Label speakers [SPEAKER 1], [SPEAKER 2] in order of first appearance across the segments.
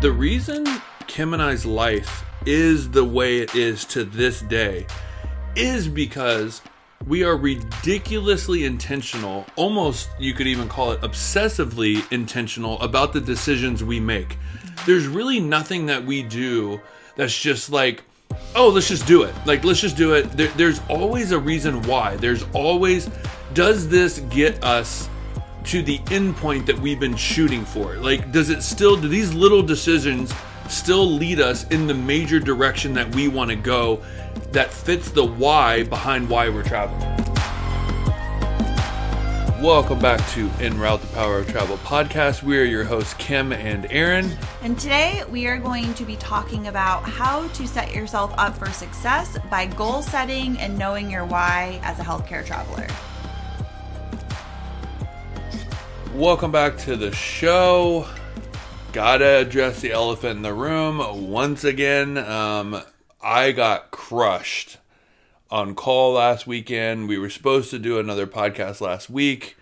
[SPEAKER 1] the reason Kim and I's life is the way it is to this day is because we are ridiculously intentional, almost you could even call it obsessively intentional about the decisions we make. There's really nothing that we do that's just like, oh, let's just do it. Like, let's just do it. There, there's always a reason why. There's always, does this get us to the end point that we've been shooting for? Like, does it still, do these little decisions still lead us in the major direction that we want to go that fits the why behind why we're traveling? Welcome back to En Route the Power of Travel podcast. We are your hosts, Kim and Aaron.
[SPEAKER 2] And today we are going to be talking about how to set yourself up for success by goal setting and knowing your why as a healthcare traveler.
[SPEAKER 1] Welcome back to the show. Gotta address the elephant in the room once again. Um, I got crushed on call last weekend. We were supposed to do another podcast last week.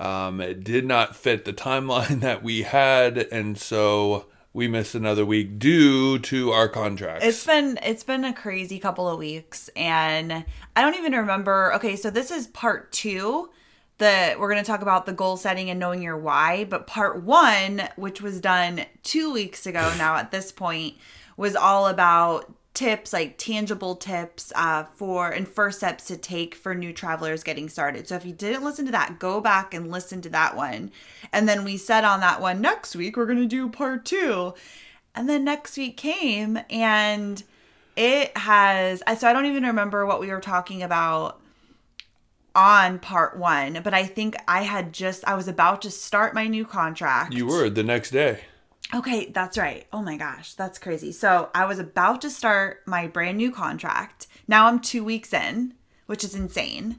[SPEAKER 1] Um, it did not fit the timeline that we had, and so we missed another week due to our contracts.
[SPEAKER 2] It's been it's been a crazy couple of weeks and I don't even remember. Okay, so this is part 2 the we're going to talk about the goal setting and knowing your why, but part 1, which was done 2 weeks ago now at this point, was all about tips like tangible tips uh, for and first steps to take for new travelers getting started. So if you didn't listen to that go back and listen to that one. And then we said on that one next week we're going to do part two. And then next week came and it has so i don't even remember what we were talking about on part one but i think i had just i was about to start my new contract
[SPEAKER 1] you were the next day
[SPEAKER 2] Okay, that's right. Oh my gosh, that's crazy. So I was about to start my brand new contract. Now I'm two weeks in, which is insane.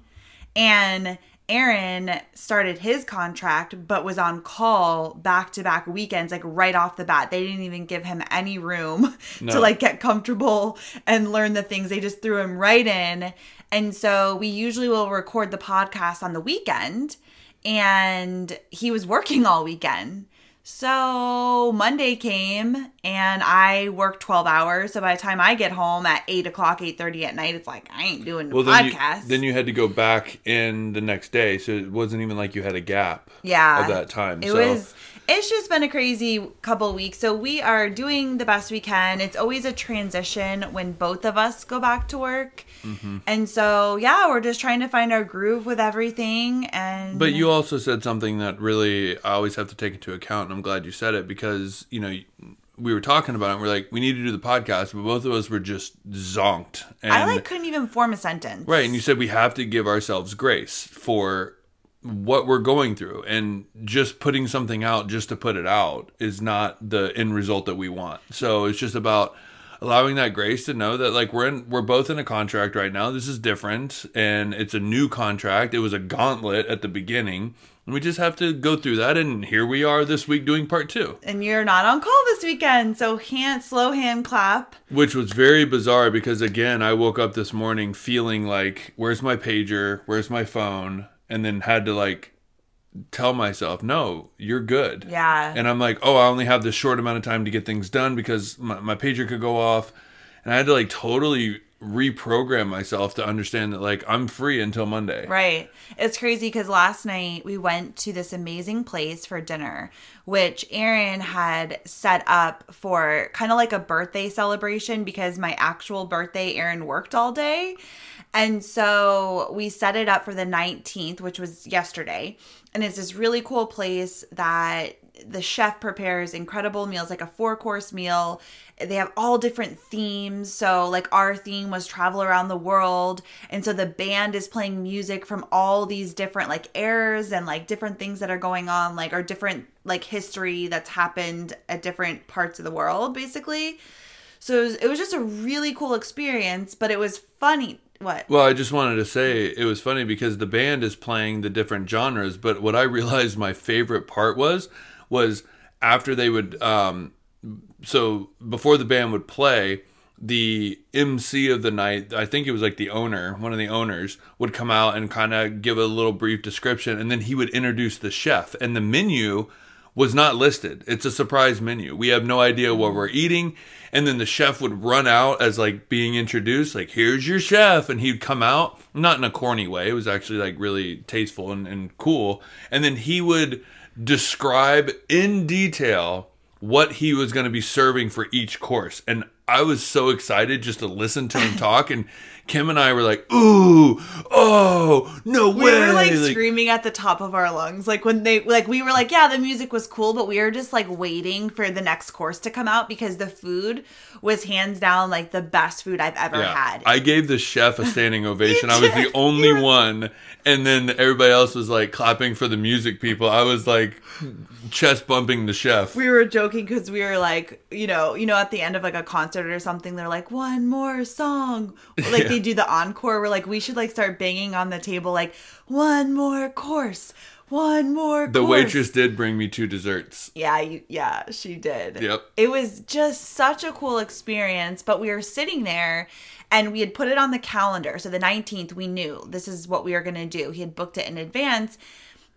[SPEAKER 2] And Aaron started his contract, but was on call back to back weekends, like right off the bat. They didn't even give him any room no. to like get comfortable and learn the things. They just threw him right in. And so we usually will record the podcast on the weekend. And he was working all weekend. So Monday came and I worked 12 hours. So by the time I get home at 8 o'clock, 8.30 at night, it's like, I ain't doing the well,
[SPEAKER 1] then
[SPEAKER 2] podcast.
[SPEAKER 1] You, then you had to go back in the next day. So it wasn't even like you had a gap
[SPEAKER 2] yeah,
[SPEAKER 1] at that time.
[SPEAKER 2] It
[SPEAKER 1] so.
[SPEAKER 2] was it's just been a crazy couple weeks. So we are doing the best we can. It's always a transition when both of us go back to work. Mm-hmm. And so, yeah, we're just trying to find our groove with everything. And
[SPEAKER 1] but you also said something that really I always have to take into account, and I'm glad you said it because you know we were talking about it. we're like, we need to do the podcast, but both of us were just zonked.
[SPEAKER 2] And, I like couldn't even form a sentence.
[SPEAKER 1] Right, and you said we have to give ourselves grace for what we're going through and just putting something out just to put it out is not the end result that we want. So it's just about allowing that grace to know that like we're in we're both in a contract right now. This is different and it's a new contract. It was a gauntlet at the beginning. And we just have to go through that and here we are this week doing part two.
[SPEAKER 2] And you're not on call this weekend so hand slow hand clap.
[SPEAKER 1] Which was very bizarre because again i woke up this morning feeling like where's my pager? Where's my phone and then had to like tell myself, no, you're good.
[SPEAKER 2] Yeah.
[SPEAKER 1] And I'm like, oh, I only have this short amount of time to get things done because my, my pager could go off. And I had to like totally reprogram myself to understand that like I'm free until Monday.
[SPEAKER 2] Right. It's crazy because last night we went to this amazing place for dinner, which Aaron had set up for kind of like a birthday celebration because my actual birthday, Aaron worked all day. And so we set it up for the 19th, which was yesterday. And it's this really cool place that the chef prepares incredible meals, like a four course meal. They have all different themes. So, like, our theme was travel around the world. And so the band is playing music from all these different, like, eras and, like, different things that are going on, like, or different, like, history that's happened at different parts of the world, basically. So it was, it was just a really cool experience, but it was funny what?
[SPEAKER 1] Well, I just wanted to say it was funny because the band is playing the different genres, but what I realized my favorite part was was after they would um so before the band would play, the MC of the night, I think it was like the owner, one of the owners, would come out and kind of give a little brief description and then he would introduce the chef and the menu was not listed. It's a surprise menu. We have no idea what we're eating. And then the chef would run out as like being introduced, like, here's your chef. And he'd come out, not in a corny way. It was actually like really tasteful and, and cool. And then he would describe in detail what he was going to be serving for each course. And I was so excited just to listen to him talk. And Kim and I were like, ooh, oh, no way.
[SPEAKER 2] We were like,
[SPEAKER 1] Like,
[SPEAKER 2] screaming at the top of our lungs. Like when they like we were like, yeah, the music was cool, but we were just like waiting for the next course to come out because the food was hands down like the best food I've ever
[SPEAKER 1] Yeah.
[SPEAKER 2] had.
[SPEAKER 1] I gave the chef a standing ovation. I was the only one, and then everybody else was like clapping for the music people. I was like chest bumping the chef.
[SPEAKER 2] we were joking because we were like, you know, you know, at the end of like a concert or something, they're like, one more song. Like they do the encore. We're like, we should like start banging on the table, like one more course, one more.
[SPEAKER 1] The
[SPEAKER 2] course.
[SPEAKER 1] waitress did bring me two desserts.
[SPEAKER 2] Yeah, you, yeah, she did.
[SPEAKER 1] Yep.
[SPEAKER 2] It was just such a cool experience, but we were sitting there and we had put it on the calendar. So the 19th, we knew this is what we were going to do. He had booked it in advance.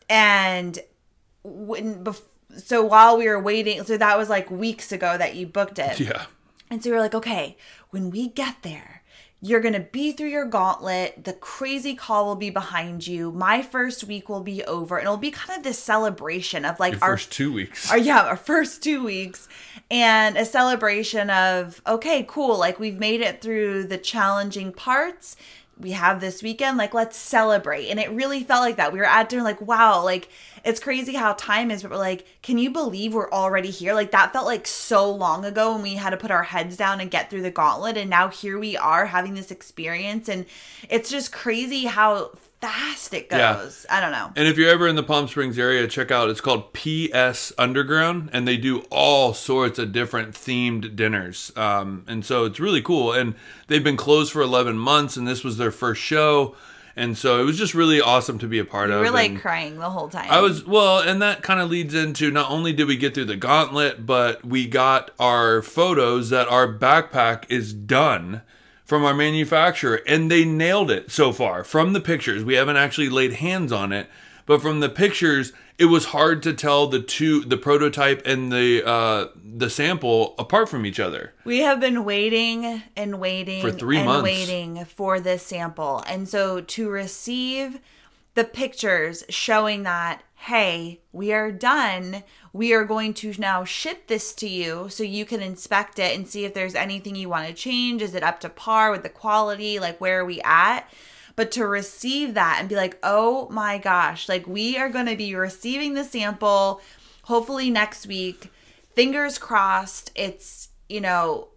[SPEAKER 2] And when bef- so while we were waiting, so that was like weeks ago that you booked it.
[SPEAKER 1] Yeah.
[SPEAKER 2] And so we were like, okay, when we get there, you're going to be through your gauntlet. The crazy call will be behind you. My first week will be over. And it'll be kind of this celebration of like
[SPEAKER 1] Your
[SPEAKER 2] our
[SPEAKER 1] first two weeks.
[SPEAKER 2] our yeah our first two weeks and a celebration of okay cool like we've made it through the challenging parts we have this weekend like let's celebrate. And it really felt like that. We were at dinner like wow like it's crazy how time is but we're like can you believe we're already here? Like that felt like so long ago when we had to put our heads down and get through the gauntlet. And now here we are having this experience. And it's just crazy how fast it
[SPEAKER 1] Yeah.
[SPEAKER 2] goes i don't know
[SPEAKER 1] And if you're ever in the Palm Springs area, check out it's called PS Underground, and they do all sorts of different themed dinners. Um, and so it's really cool. And they've been closed for 11 months, and this was their first show. And so it was just really awesome to be a part
[SPEAKER 2] we
[SPEAKER 1] of.
[SPEAKER 2] We were like
[SPEAKER 1] and
[SPEAKER 2] crying the whole time
[SPEAKER 1] I was well, and that kind of leads into not only did we get through the gauntlet, but we got our photos that our backpack is done from our manufacturer, and they nailed it so far. From the pictures, we haven't actually laid hands on it, but from the pictures, it was hard to tell the two, the prototype and the uh, the sample apart from each other.
[SPEAKER 2] We have been waiting and waiting
[SPEAKER 1] For three
[SPEAKER 2] and
[SPEAKER 1] months.
[SPEAKER 2] waiting for this sample. And so to receive the pictures showing that, hey, we are done, we are going to now ship this to you so you can inspect it and see if there's anything you want to change. Is it up to par with the quality? Like, where are we at? But to receive that and be like, oh my gosh, like we are going to be receiving the sample hopefully next week. Fingers crossed, it's, you know,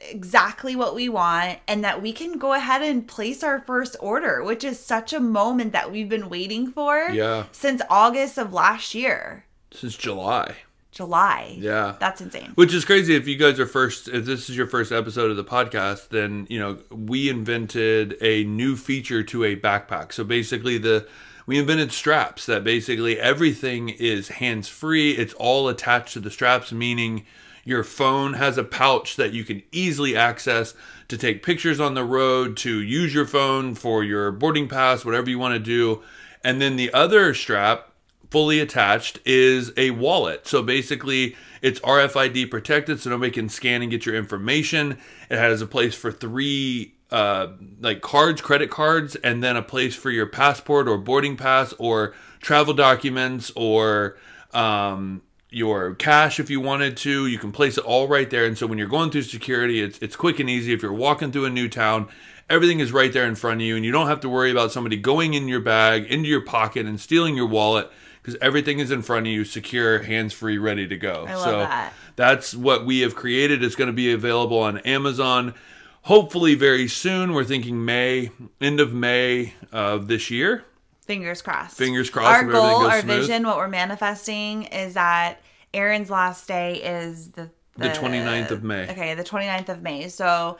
[SPEAKER 2] exactly what we want and that we can go ahead and place our first order, which is such a moment that we've been waiting for
[SPEAKER 1] Yeah.
[SPEAKER 2] since August of last year.
[SPEAKER 1] Since July.
[SPEAKER 2] July.
[SPEAKER 1] Yeah.
[SPEAKER 2] That's insane.
[SPEAKER 1] Which is crazy if you guys are first if this is your first episode of the podcast, then you know, we invented a new feature to a backpack. So basically the we invented straps that basically everything is hands free. It's all attached to the straps, meaning your phone has a pouch that you can easily access to take pictures on the road, to use your phone for your boarding pass, whatever you want to do. And then the other strap fully attached is a wallet. So basically, it's RFID protected, so nobody can scan and get your information. It has a place for three uh, like cards, credit cards, and then a place for your passport or boarding pass or travel documents or um, your cash if you wanted to. You can place it all right there. And so when you're going through security, it's it's quick and easy. If you're walking through a new town, everything is right there in front of you, and you don't have to worry about somebody going in your bag, into your pocket, and stealing your wallet because everything is in front of you, secure, hands free, ready to go.
[SPEAKER 2] I love
[SPEAKER 1] so
[SPEAKER 2] that.
[SPEAKER 1] that's what we have created. It's going to be available on Amazon. Hopefully, very soon. We're thinking May, end of May of this year.
[SPEAKER 2] Fingers crossed.
[SPEAKER 1] Fingers crossed
[SPEAKER 2] Our goal, our
[SPEAKER 1] smooth.
[SPEAKER 2] vision, what we're manifesting is that Aaron's last day is the
[SPEAKER 1] The 29th of May.
[SPEAKER 2] Okay, the 29th of May. So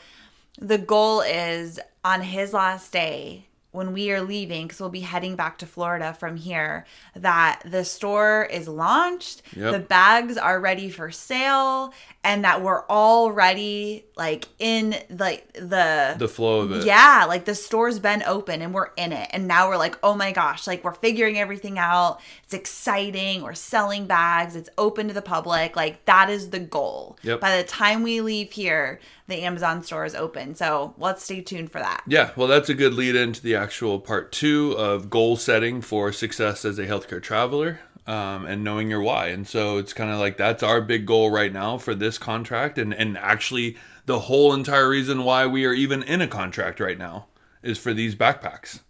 [SPEAKER 2] the goal is on his last day when we are leaving, because we'll be heading back to Florida from here, that the store is launched,
[SPEAKER 1] Yep.
[SPEAKER 2] the bags are ready for sale, and that we're already like in like the
[SPEAKER 1] The flow of it.
[SPEAKER 2] yeah, like the store's been open and we're in it. And now we're like, oh my gosh, like we're figuring everything out. It's exciting. We're selling bags. It's open to the public. Like that is the goal.
[SPEAKER 1] Yep.
[SPEAKER 2] By the time we leave here, the Amazon store is open. So let's stay tuned for that.
[SPEAKER 1] Yeah, well, that's a good lead into the actual part two of goal setting for success as a healthcare traveler um, and knowing your why. And so it's kind of like that's our big goal right now for this contract. And, and actually, the whole entire reason why we are even in a contract right now is for these backpacks.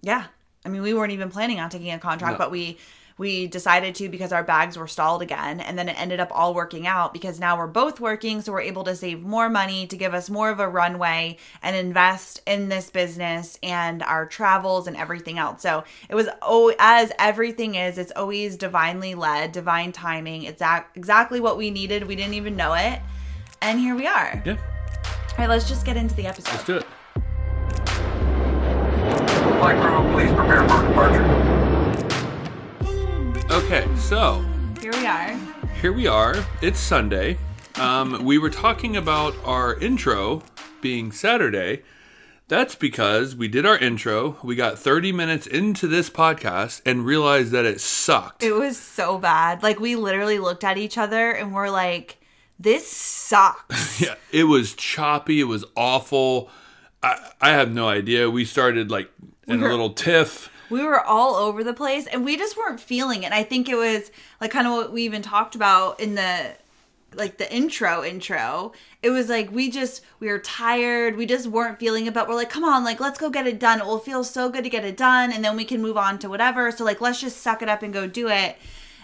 [SPEAKER 2] Yeah. I mean, we weren't even planning on taking a contract,
[SPEAKER 1] No.
[SPEAKER 2] but we we decided to because our bags were stalled again and then it ended up all working out because now we're both working so we're able to save more money to give us more of a runway and invest in this business and our travels and everything else. So it was oh as everything is it's always divinely led divine timing. It's ac- exactly what we needed. We didn't even know it. And here we are.
[SPEAKER 1] Yeah,
[SPEAKER 2] all right let's just get into the episode.
[SPEAKER 1] Let's do it.
[SPEAKER 3] Flight crew, please prepare for departure.
[SPEAKER 1] Okay, so
[SPEAKER 2] here we are
[SPEAKER 1] here we are. It's Sunday. Um, we were talking about our intro being Saturday. That's because we did our intro. We got 30 minutes into this podcast and realized that it sucked.
[SPEAKER 2] It was so bad. Like we literally looked at each other and we're like, this sucks.
[SPEAKER 1] yeah, it was choppy. It was awful. I, I have no idea. We started like in a
[SPEAKER 2] were-
[SPEAKER 1] little tiff.
[SPEAKER 2] We were all over the place and we just weren't feeling it. And I think it was like kind of what we even talked about in the like the intro intro. It was like we just we were tired. We just weren't feeling it, but we're like, come on, like let's go get it done. It will feel so good to get it done and then we can move on to whatever. So like let's just suck it up and go do it.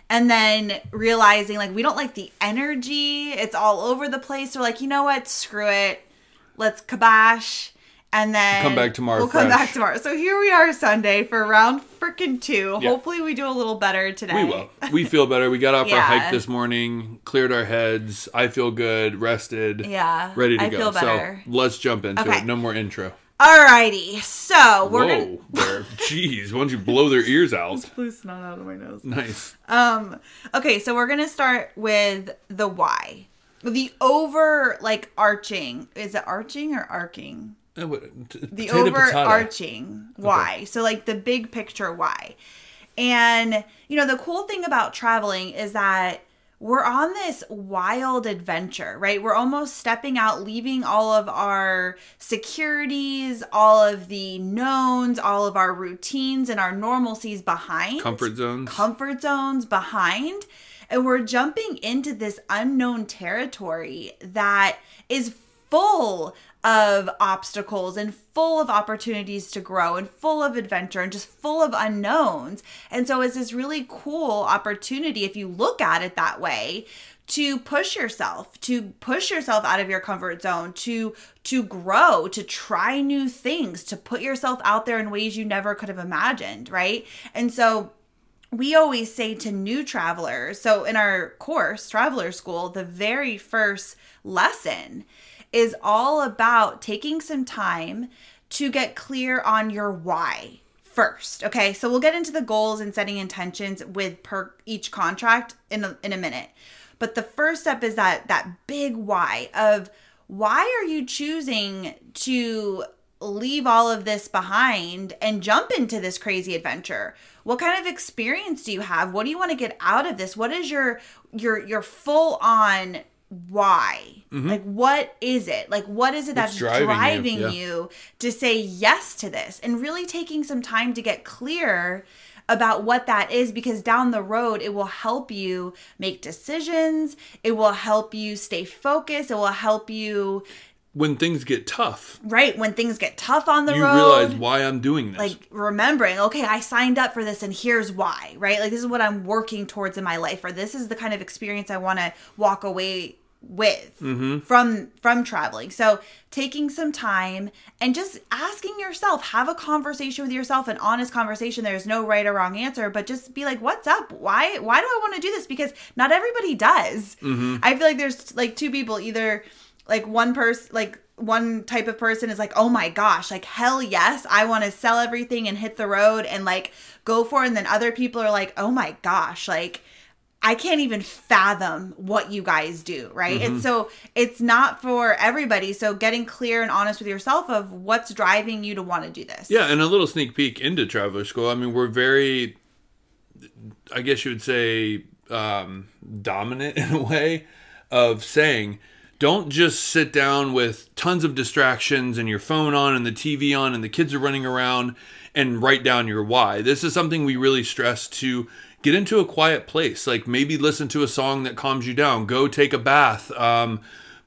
[SPEAKER 2] And then realizing like we don't like the energy. It's all over the place. We're like, you know what? Screw it. Let's kabash. And then
[SPEAKER 1] Come back tomorrow
[SPEAKER 2] We'll come back tomorrow. So here we are Sunday for round freaking two.
[SPEAKER 1] Yeah.
[SPEAKER 2] Hopefully we do a little better today.
[SPEAKER 1] We will. We feel better. We got off our hike this morning, cleared our heads. I feel good, rested.
[SPEAKER 2] Yeah,
[SPEAKER 1] Ready to
[SPEAKER 2] I
[SPEAKER 1] go.
[SPEAKER 2] feel better.
[SPEAKER 1] So let's jump into
[SPEAKER 2] Okay.
[SPEAKER 1] it. No more intro.
[SPEAKER 2] Alrighty. So we're
[SPEAKER 1] Whoa,
[SPEAKER 2] gonna.
[SPEAKER 1] Jeez, why don't you blow their ears out?
[SPEAKER 2] blew snot out of my nose.
[SPEAKER 1] Nice.
[SPEAKER 2] Um okay, so we're gonna start with the why. The over like arching. Is it arching or arcing?
[SPEAKER 1] Uh, what- t-
[SPEAKER 2] the overarching why. So like the big picture why. And you know the cool thing about traveling is that we're on this wild adventure, right? We're almost stepping out, leaving all of our securities, all of the knowns, all of our routines and our normalcies behind
[SPEAKER 1] Comfort zones.
[SPEAKER 2] comfort zones behind and we're jumping into this unknown territory that is full of obstacles and full of opportunities to grow and full of adventure and just full of unknowns. And so it's this really cool opportunity if you look at it that way to push yourself, to push yourself out of your comfort zone, to to grow, to try new things, to put yourself out there in ways you never could have imagined, right? And so we always say to new travelers so in our course traveler school the very first lesson is all about taking some time to get clear on your why first okay? So we'll get into the goals and setting intentions with per each contract in a, in a minute. But the first step is that that big why of why are you choosing to leave all of this behind and jump into this crazy adventure? What kind of experience do you have? What do you want to get out of this? What is your your your full on why? Like what is it? Like what is it that's
[SPEAKER 1] Mm-hmm. driving
[SPEAKER 2] driving,
[SPEAKER 1] you?
[SPEAKER 2] you, to say yes to this? And really taking some time to get clear about what that is because down the road it will help you make decisions. It will help you stay focused. It will help you
[SPEAKER 1] When things get tough,
[SPEAKER 2] right when things get tough on the
[SPEAKER 1] you
[SPEAKER 2] road.
[SPEAKER 1] You realize why I'm doing this.
[SPEAKER 2] like remembering okay i signed up for this and here's why right? Like this is what i'm working towards in my life or this is the kind of experience i want to walk away with
[SPEAKER 1] Mm-hmm.
[SPEAKER 2] from from traveling. So taking some time and just asking yourself have a conversation with yourself an honest conversation. There's no right or wrong answer but just be like what's up? Why why do i want to do this? Because not everybody does.
[SPEAKER 1] Mm-hmm.
[SPEAKER 2] i feel like there's like two people either like one person like one type of person is like, oh my gosh, like hell yes, I want to sell everything and hit the road and like go for it. And then other people are like, oh my gosh, like I can't even fathom what you guys do, right? And so it's not for everybody. So getting clear and honest with yourself of what's driving you to want to do this.
[SPEAKER 1] Yeah, and a little sneak peek into Traveler School. I mean, we're very, I guess you would say, um, dominant in a way of saying, don't just sit down with tons of distractions and your phone on and the TV on and the kids are running around and write down your why. This is something we really stress to get into a quiet place. Like maybe listen to a song that calms you down. Go take a bath. Um,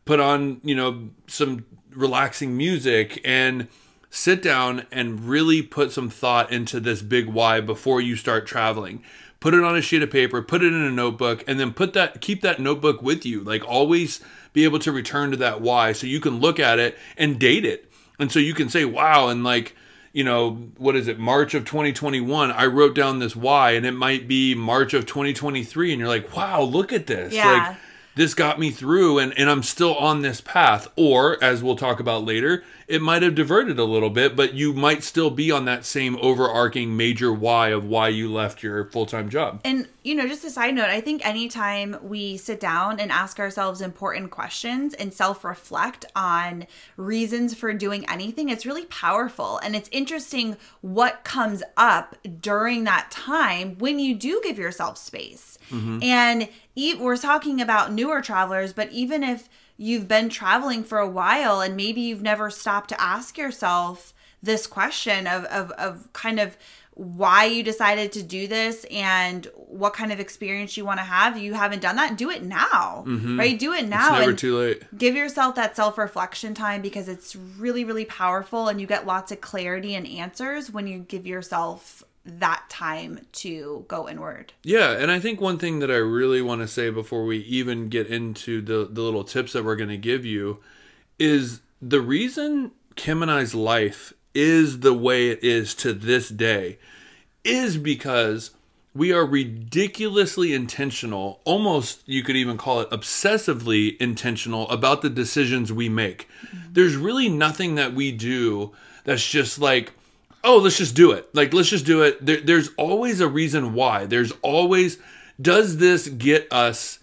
[SPEAKER 1] put on, you know, some relaxing music and sit down and really put some thought into this big why before you start traveling. Put it on a sheet of paper, put it in a notebook, and then put that keep that notebook with you. Like always be able to return to that why so you can look at it and date it. And so you can say, wow, and like, you know, what is it, March of 2021, I wrote down this why, and it might be March of 2023, and you're like, wow, look at this.
[SPEAKER 2] Yeah.
[SPEAKER 1] Like this got me through and, and I'm still on this path. Or, as we'll talk about later, it might have diverted a little bit, but you might still be on that same overarching major why of why you left your full time job.
[SPEAKER 2] And, you know, just a side note, I think anytime we sit down and ask ourselves important questions and self reflect on reasons for doing anything, it's really powerful. And it's interesting what comes up during that time when you do give yourself space. Mm-hmm. And e- we're talking about newer travelers, but even if you've been traveling for a while and maybe you've never stopped to ask yourself this question of, of, of kind of why you decided to do this and what kind of experience you want to have you haven't done that do it now right do it now
[SPEAKER 1] Mm-hmm. It's never too late.
[SPEAKER 2] give yourself that self-reflection time because it's really really powerful and you get lots of clarity and answers when you give yourself that time to go inward
[SPEAKER 1] Yeah, and I think one thing that I really want to say before we even get into the the little tips that we're going to give you is the reason Kim and I's life is the way it is to this day is because we are ridiculously intentional, almost you could even call it obsessively intentional about the decisions we make. Mm-hmm. There's really nothing that we do that's just like, oh, let's just do it. Like, let's just do it. There, there's always a reason why. There's always, does this get us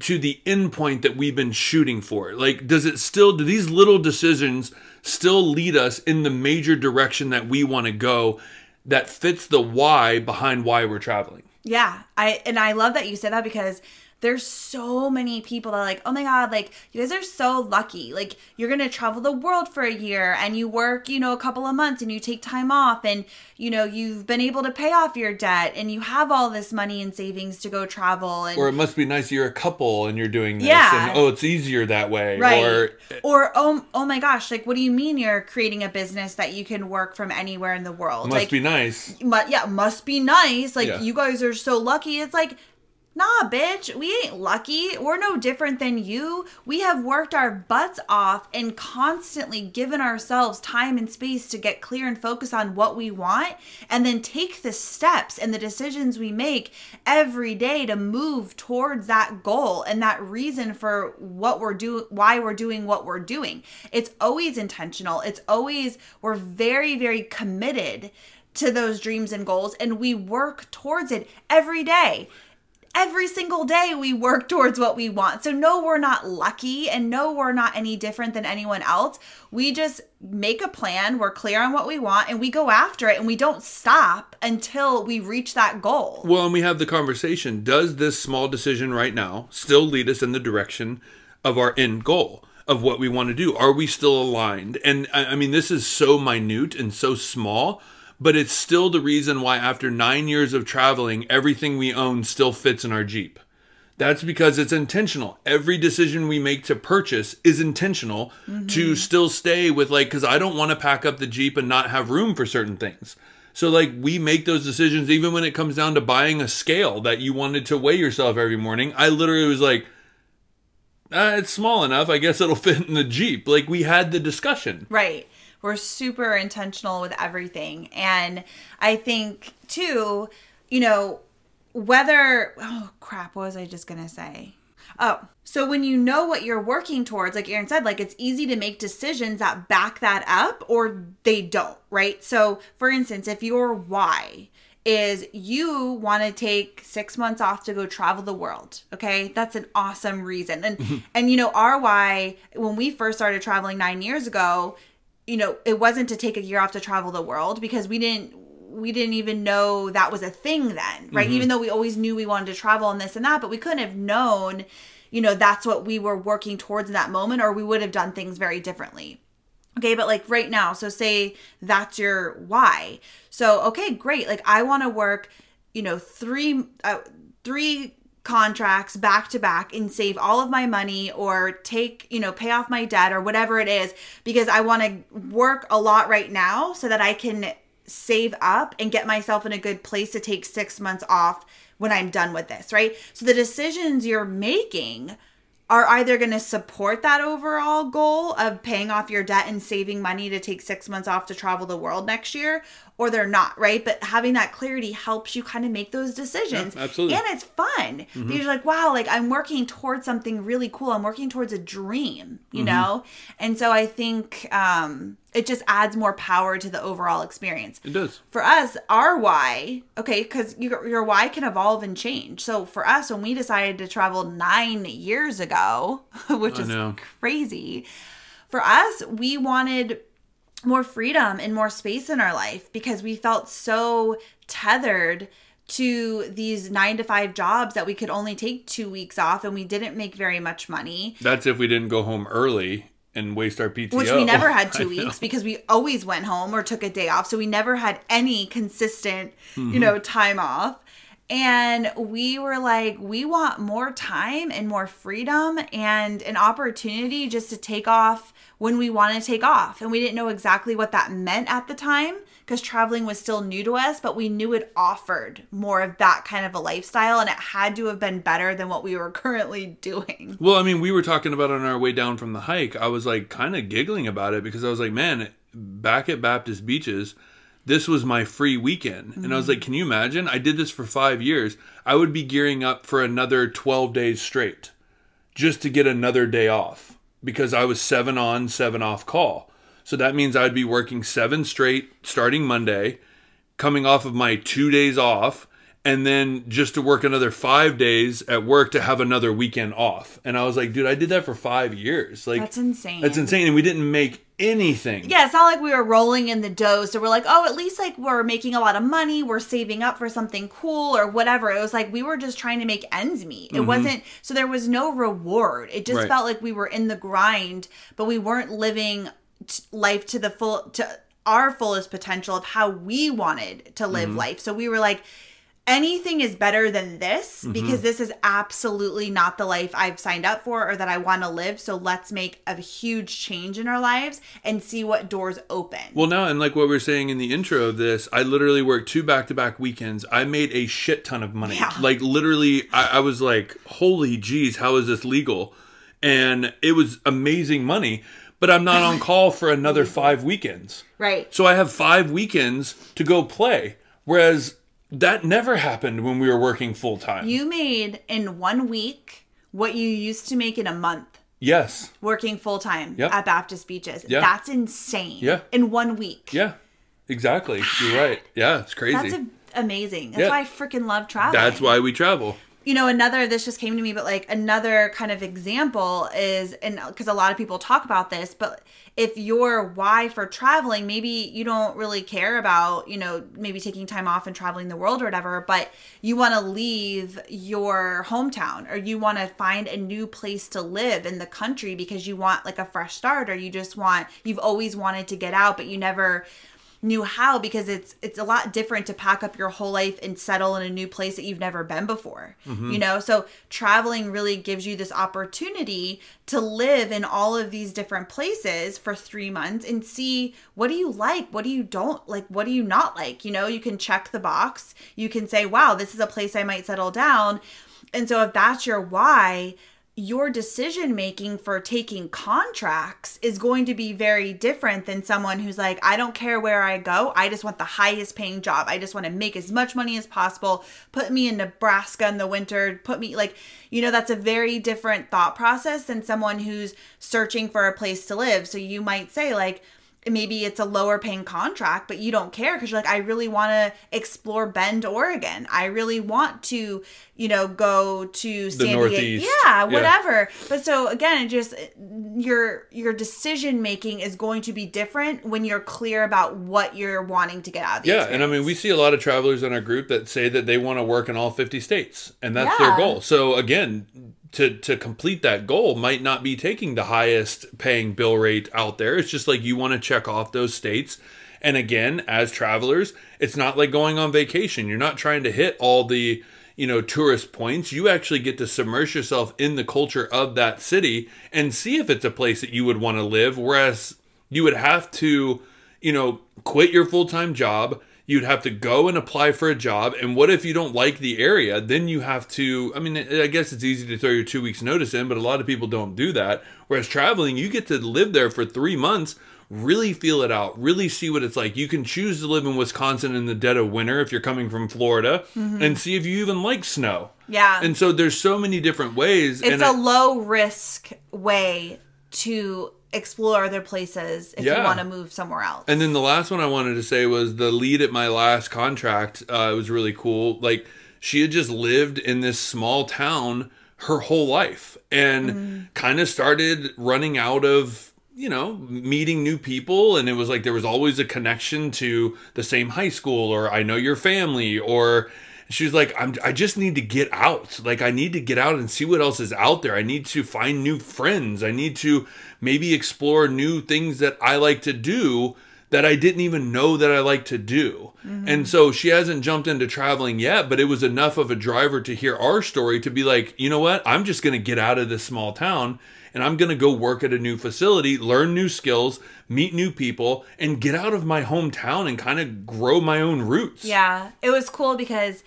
[SPEAKER 1] to the end point that we've been shooting for? Like, does it still, do these little decisions still lead us in the major direction that we want to go that fits the why behind why we're traveling?
[SPEAKER 2] Yeah, I and I love that you said that because there's so many people that are like, oh my god, like you guys are so lucky. Like you're gonna travel the world for a year and you work, you know, a couple of months and you take time off and you know you've been able to pay off your debt and you have all this money and savings to go travel and
[SPEAKER 1] Or it must be nice you're a couple and you're doing this.
[SPEAKER 2] Yeah.
[SPEAKER 1] And oh, it's easier that way.
[SPEAKER 2] Right.
[SPEAKER 1] Or
[SPEAKER 2] Or oh oh my gosh, like what do you mean you're creating a business that you can work from anywhere in the world?
[SPEAKER 1] must
[SPEAKER 2] like
[SPEAKER 1] be nice.
[SPEAKER 2] mu- yeah, must be nice. Like
[SPEAKER 1] Yeah.
[SPEAKER 2] you guys are so lucky. It's like, nah, bitch, we ain't lucky. We're no different than you. We have worked our butts off and constantly given ourselves time and space to get clear and focus on what we want and then take the steps and the decisions we make every day to move towards that goal and that reason for what we're doing why we're doing what we're doing. It's always intentional. It's always we're very very committed to those dreams and goals and we work towards it every day. Every single day we work towards what we want. So no we're not lucky and no we're not any different than anyone else. We just make a plan, we're clear on what we want and we go after it and we don't stop until we reach that goal.
[SPEAKER 1] Well, and we have the conversation. Does this small decision right now still lead us in the direction of our end goal of what we want to do? Are we still aligned? And I mean, this is so minute and so small, but it's still the reason why, after nine years of traveling, everything we own still fits in our Jeep. That's because it's intentional. Every decision we make to purchase is intentional to still stay with like cuz I don't want to pack up the Jeep and not have room for certain things. So like we make those decisions even when it comes down to buying a scale that you wanted to weigh yourself every morning. I literally was like uh, it's small enough. I guess it'll fit in the Jeep. Like we had the discussion.
[SPEAKER 2] Right. We're super intentional with everything. And I think, too, you know, whether, oh crap, what was I just going to say? Oh, so when you know what you're working towards, like Aaron said, like it's easy to make decisions that back that up or they don't, right? So, for instance, if your why is you want to take six months off to go travel the world, okay, that's an awesome reason. And and you know our why when we first started traveling nine years ago, you know it wasn't to take a year off to travel the world because we didn't we didn't even know that was a thing then, right? Even though we always knew we wanted to travel and this and that, but we couldn't have known, you know, that's what we were working towards in that moment, or we would have done things very differently. Okay, but like right now, so say that's your why. So okay, great. Like I want to work, you know, three uh, three contracts back to back and save all of my money or take, you know, pay off my debt or whatever it is because I want to work a lot right now so that I can save up and get myself in a good place to take 6 months off when I'm done with this, right? So the decisions you're making are either going to support that overall goal of paying off your debt and saving money to take six months off to travel the world next year, or they're not, right? But having that clarity helps you kind of make those decisions.
[SPEAKER 1] Yeah, absolutely.
[SPEAKER 2] And it's fun because you're like, wow, like I'm working towards something really cool. I'm working towards a dream, you know? And so I think um, it just adds more power to the overall experience
[SPEAKER 1] It does.
[SPEAKER 2] for us, our why, okay, because your, your why can evolve and change. So for us, when we decided to travel nine years ago, which
[SPEAKER 1] I
[SPEAKER 2] is
[SPEAKER 1] know.
[SPEAKER 2] crazy, for us, we wanted more freedom and more space in our life because we felt so tethered to these nine to five jobs that we could only take two weeks off and we didn't make very much money.
[SPEAKER 1] That's if we didn't go home early and waste our PTO.
[SPEAKER 2] which we never had two weeks because we always went home or took a day off so we never had any consistent
[SPEAKER 1] Mm-hmm.
[SPEAKER 2] you know time off and we were like we want more time and more freedom and an opportunity just to take off when we want to take off and we didn't know exactly what that meant at the time because traveling was still new to us but we knew it offered more of that kind of a lifestyle and it had to have been better than what we were currently doing
[SPEAKER 1] Well, I mean, we were talking about on our way down from the hike. I was like kind of giggling about it because I was like, man, back at Baptist Beaches, this was my free weekend. And I was like, mm. can you imagine? I did this for five years. I would be gearing up for another 12 days straight just to get another day off because I was seven on, seven off call. So that means I'd be working seven straight starting Monday, coming off of my two days off, and then just to work another five days at work to have another weekend off. And I was like, dude, I did that for five years. Like
[SPEAKER 2] That's insane.
[SPEAKER 1] That's insane. And we didn't make anything.
[SPEAKER 2] yeah, it's not like we were rolling in the dough. So we're like, oh, at least like we're making a lot of money. We're saving up for something cool or whatever. It was like we were just trying to make ends meet. It mm-hmm. wasn't, so there was no reward. It just
[SPEAKER 1] Right.
[SPEAKER 2] felt like we were in the grind, but we weren't living t- life to the full, to our fullest potential of how we wanted to live mm-hmm. life. So we were like, anything is better than this mm-hmm. because this is absolutely not the life I've signed up for or that I want to live. So let's make a huge change in our lives and see what doors open.
[SPEAKER 1] Well, no, and like what we were saying in the intro of this, I literally worked two back to back weekends. I made a shit ton of money.
[SPEAKER 2] Yeah.
[SPEAKER 1] Like, literally, I, I was like, holy jeez, how is this legal? And it was amazing money, but I'm not on call for another five weekends.
[SPEAKER 2] right.
[SPEAKER 1] So I have five weekends to go play. Whereas that never happened when we were working full time.
[SPEAKER 2] You made in one week what you used to make in a month
[SPEAKER 1] yes.
[SPEAKER 2] working full time
[SPEAKER 1] Yep.
[SPEAKER 2] at Baptist Beaches.
[SPEAKER 1] Yeah.
[SPEAKER 2] That's insane.
[SPEAKER 1] Yeah.
[SPEAKER 2] In one week.
[SPEAKER 1] Yeah. Exactly. You're right. Yeah, it's crazy.
[SPEAKER 2] That's a, amazing. That's
[SPEAKER 1] Yeah.
[SPEAKER 2] why I freaking love traveling.
[SPEAKER 1] That's why we travel.
[SPEAKER 2] You know another this just came to me but like another kind of example is and because a lot of people talk about this but if your why for traveling maybe you don't really care about you know maybe taking time off and traveling the world or whatever but you want to leave your hometown or you want to find a new place to live in the country because you want like a fresh start or you just want you've always wanted to get out but you never knew how because it's it's a lot different to pack up your whole life and settle in a new place that you've never been before mm-hmm. you know? So traveling really gives you this opportunity to live in all of these different places for 3 months and see what do you like what do you don't like what do you not like you know? You can check the box. You can say wow this is a place I might settle down. And so if that's your why your decision making for taking contracts is going to be very different than someone who's like, I don't care where I go. I just want the highest paying job. I just want to make as much money as possible. Put me in Nebraska in the winter. Put me like, you know, that's a very different thought process than someone who's searching for a place to live. So you might say, like, maybe it's a lower paying contract, but you don't care because you're like, I really want to explore Bend, Oregon. I really want to, you know, go to San Diego.
[SPEAKER 1] Northeast.
[SPEAKER 2] Yeah,
[SPEAKER 1] Yeah.
[SPEAKER 2] whatever. But so again, it just your your decision making is going to be different when you're clear about what you're wanting to get out of the
[SPEAKER 1] Yeah, and I mean, we see a lot of travelers in our group that say that they want to work in all 50 states, and that's
[SPEAKER 2] Yeah.
[SPEAKER 1] their goal. So again, to to complete that goal might not be taking the highest paying bill rate out there. It's just like you want to check off those states. And again, as travelers, it's not like going on vacation. You're not trying to hit all the you know tourist points you actually get to submerge yourself in the culture of that city and see if it's a place that you would want to live whereas you would have to you know quit your full-time job you'd have to go and apply for a job and what if you don't like the area? Then you have to i mean i guess it's easy to throw your two weeks notice in but a lot of people don't do that. Whereas traveling you get to live there for three months really feel it out really see what it's like. You can choose to live in wisconsin in the dead of winter if you're coming from florida mm-hmm. and see if you even like snow.
[SPEAKER 2] Yeah.
[SPEAKER 1] and so there's so many different ways
[SPEAKER 2] it's a
[SPEAKER 1] I-
[SPEAKER 2] low risk way to explore other places if
[SPEAKER 1] Yeah.
[SPEAKER 2] you want to move somewhere else.
[SPEAKER 1] And then the last one I wanted to say was the lead at my last contract. Uh, it was really cool. Like she had just lived in this small town her whole life and kind of started running out of you know meeting new people and it was like there was always a connection to the same high school or i know your family or she was like I'm, i just need to get out. Like i need to get out and see what else is out there. I need to find new friends. I need to maybe explore new things that i like to do that i didn't even know that i like to do. Mm-hmm. And so she hasn't jumped into traveling yet but it was enough of a driver to hear our story to be like you know what? I'm just going to get out of this small town and I'm going to go work at a new facility, learn new skills, meet new people, and get out of my hometown and kind of grow my own roots.
[SPEAKER 2] Yeah, it was cool because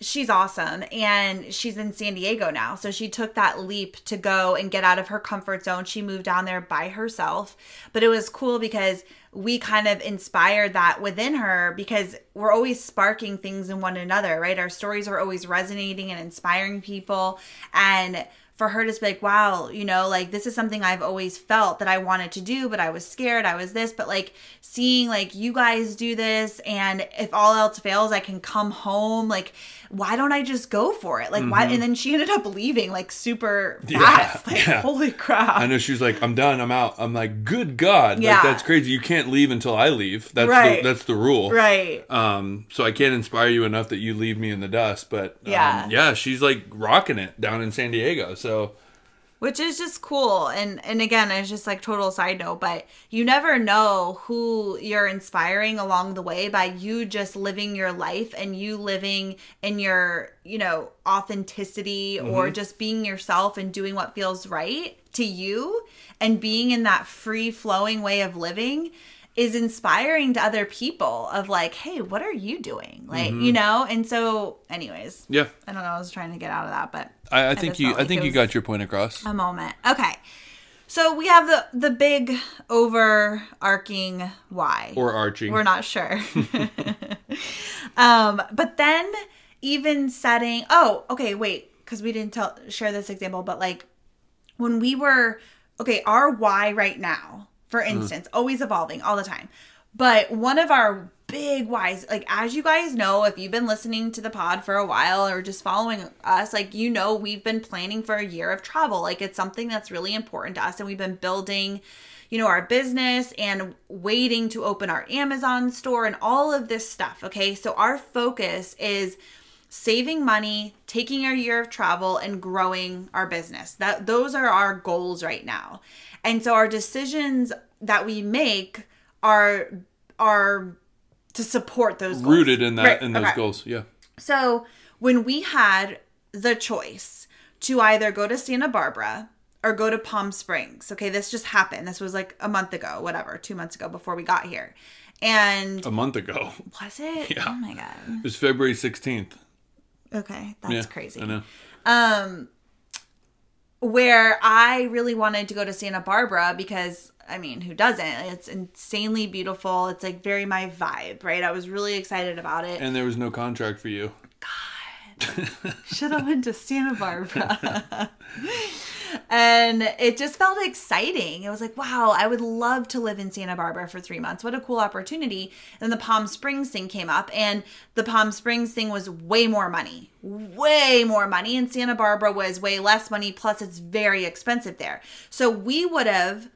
[SPEAKER 2] she's awesome and she's in San Diego now. So she took that leap to go and get out of her comfort zone. She moved down there by herself. But it was cool because we kind of inspired that within her because we're always sparking things in one another, right? Our stories are always resonating and inspiring people. And for her to be like, wow, you know, like this is something I've always felt that I wanted to do, but I was scared, I was this, but like seeing like you guys do this, and if all else fails, I can come home. Like, why don't I just go for it? Like, why? And then she ended up leaving like super
[SPEAKER 1] Mm-hmm. Yeah,
[SPEAKER 2] fast. like,
[SPEAKER 1] yeah.
[SPEAKER 2] holy crap.
[SPEAKER 1] I know she's like, I'm done, I'm out. I'm like, good God,
[SPEAKER 2] Yeah.
[SPEAKER 1] like that's crazy. You can't leave until I leave. That's
[SPEAKER 2] Right.
[SPEAKER 1] the, that's the rule.
[SPEAKER 2] Right.
[SPEAKER 1] Um, so I can't inspire you enough that you leave me in the dust. But um,
[SPEAKER 2] Yeah.
[SPEAKER 1] yeah, she's like rocking it down in San Diego. So
[SPEAKER 2] which is just cool. And and again it's just like total side note but you never know who you're inspiring along the way by you just living your life and you living in your you know authenticity or mm-hmm. just being yourself and doing what feels right to you and being in that free flowing way of living is inspiring to other people of like hey what are you doing like you know and so anyways
[SPEAKER 1] yeah,
[SPEAKER 2] i don't know i was trying to get out of that but
[SPEAKER 1] I, I think you
[SPEAKER 2] felt
[SPEAKER 1] I think you got your point across.
[SPEAKER 2] a moment. Okay. So we have the the big overarching why.
[SPEAKER 1] or arching.
[SPEAKER 2] We're not sure. um, but then even setting oh, okay, wait, because we didn't tell share this example, but like when we were okay, our why right now, for hmm. instance, always evolving all the time. But one of our big whys, like as you guys know, if you've been listening to the pod for a while or just following us, like you know, we've been planning for a year of travel. Like it's something that's really important to us, and we've been building, you know, our business and waiting to open our Amazon store and all of this stuff. Okay, so our focus is saving money, taking our year of travel and growing our business. That those are our goals right now. And so our decisions that we make are are to support those goals.
[SPEAKER 1] Rooted in that
[SPEAKER 2] Right,
[SPEAKER 1] in those
[SPEAKER 2] okay.
[SPEAKER 1] goals. Yeah.
[SPEAKER 2] So when we had the choice to either go to Santa Barbara or go to Palm Springs, okay, this just happened. This was like a month ago, whatever, two months ago before we got here. And
[SPEAKER 1] A month ago.
[SPEAKER 2] was it?
[SPEAKER 1] Yeah.
[SPEAKER 2] Oh my god.
[SPEAKER 1] It was February 16th.
[SPEAKER 2] Okay, that's
[SPEAKER 1] Yeah,
[SPEAKER 2] crazy.
[SPEAKER 1] I know.
[SPEAKER 2] Um where I really wanted to go to Santa Barbara because I mean, who doesn't? It's insanely beautiful. It's like very my vibe, right? I was really excited about it.
[SPEAKER 1] And there was no contract for you. God.
[SPEAKER 2] Should have went to Santa Barbara. and it just felt exciting. It was like, wow, I would love to live in Santa Barbara for three months. What a cool opportunity. And the Palm Springs thing came up, and the Palm Springs thing was way more money, way more money. And Santa Barbara was way less money. Plus, it's very expensive there. So we would have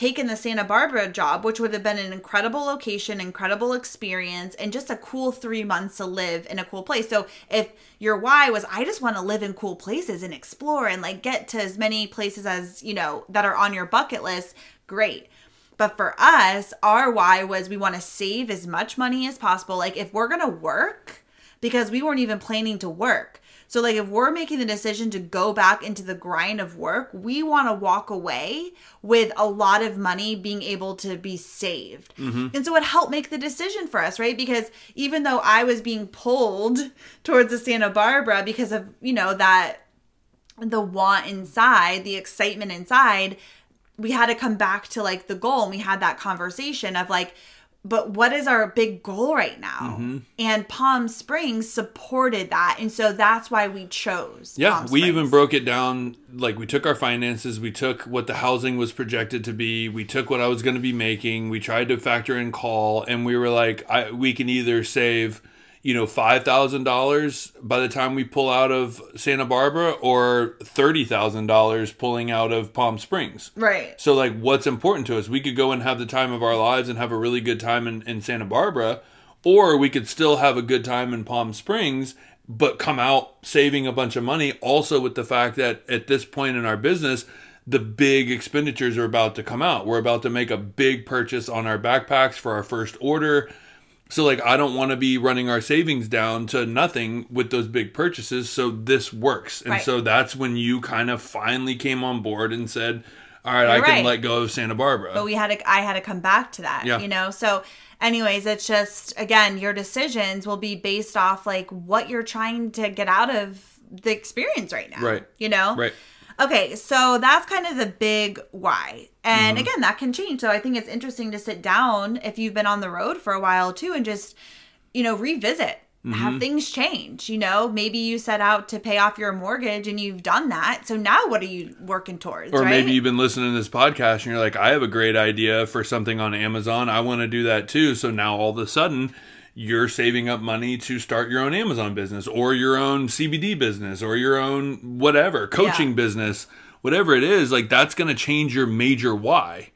[SPEAKER 2] taken the Santa Barbara job, which would have been an incredible location, incredible experience, and just a cool three months to live in a cool place. So if your why was, I just want to live in cool places and explore and like get to as many places as, you know, that are on your bucket list, great. But for us, our why was we want to save as much money as possible. Like if we're going to work, because we weren't even planning to work. So, like, if we're making the decision to go back into the grind of work, we want to walk away with a lot of money being able to be saved. Mm-hmm. And so it helped make the decision for us, right? Because even though I was being pulled towards the Santa Barbara because of, you know, that the want inside, the excitement inside, we had to come back to like the goal and we had that conversation of like, but what is our big goal right now?
[SPEAKER 1] Mm-hmm.
[SPEAKER 2] And Palm Springs supported that. And so that's why we chose.
[SPEAKER 1] Yeah, we even broke it down. Like we took our finances, we took what the housing was projected to be, we took what I was going to be making, we tried to factor in call, and we were like, I, we can either save, you know, five thousand dollars by the time we pull out of Santa Barbara, or thirty thousand dollars pulling out of Palm Springs.
[SPEAKER 2] Right.
[SPEAKER 1] So like what's important to us? We could go and have the time of our lives and have a really good time in, in Santa Barbara, or we could still have a good time in Palm Springs, but come out saving a bunch of money. Also with the fact that at this point in our business, the big expenditures are about to come out. We're about to make a big purchase on our backpacks for our first order. So like I don't want to be running our savings down to nothing with those big purchases. So this works. And
[SPEAKER 2] Right.
[SPEAKER 1] so that's when you kind of finally came on board and said, "All right, I
[SPEAKER 2] You're
[SPEAKER 1] can
[SPEAKER 2] right.
[SPEAKER 1] let go of Santa Barbara."
[SPEAKER 2] but we had to i had to come back to that
[SPEAKER 1] Yeah.
[SPEAKER 2] you know so anyways it's just again your decisions will be based off like what you're trying to get out of the experience right now
[SPEAKER 1] Right.
[SPEAKER 2] you know
[SPEAKER 1] Right.
[SPEAKER 2] Okay so that's kind of the big why and
[SPEAKER 1] Mm-hmm.
[SPEAKER 2] again that can change so i think it's interesting to sit down if you've been on the road for a while too and just you know revisit
[SPEAKER 1] Mm-hmm.
[SPEAKER 2] have things change you know maybe you set out to pay off your mortgage and you've done that so now what are you working towards
[SPEAKER 1] Or
[SPEAKER 2] right?
[SPEAKER 1] maybe you've been listening to this podcast and you're like, I have a great idea for something on Amazon. I want to do that too. So now all of a sudden, you're saving up money to start your own Amazon business or your own CBD business or your own whatever, coaching
[SPEAKER 2] Yeah.
[SPEAKER 1] business, whatever it is. Like that's going to change your major why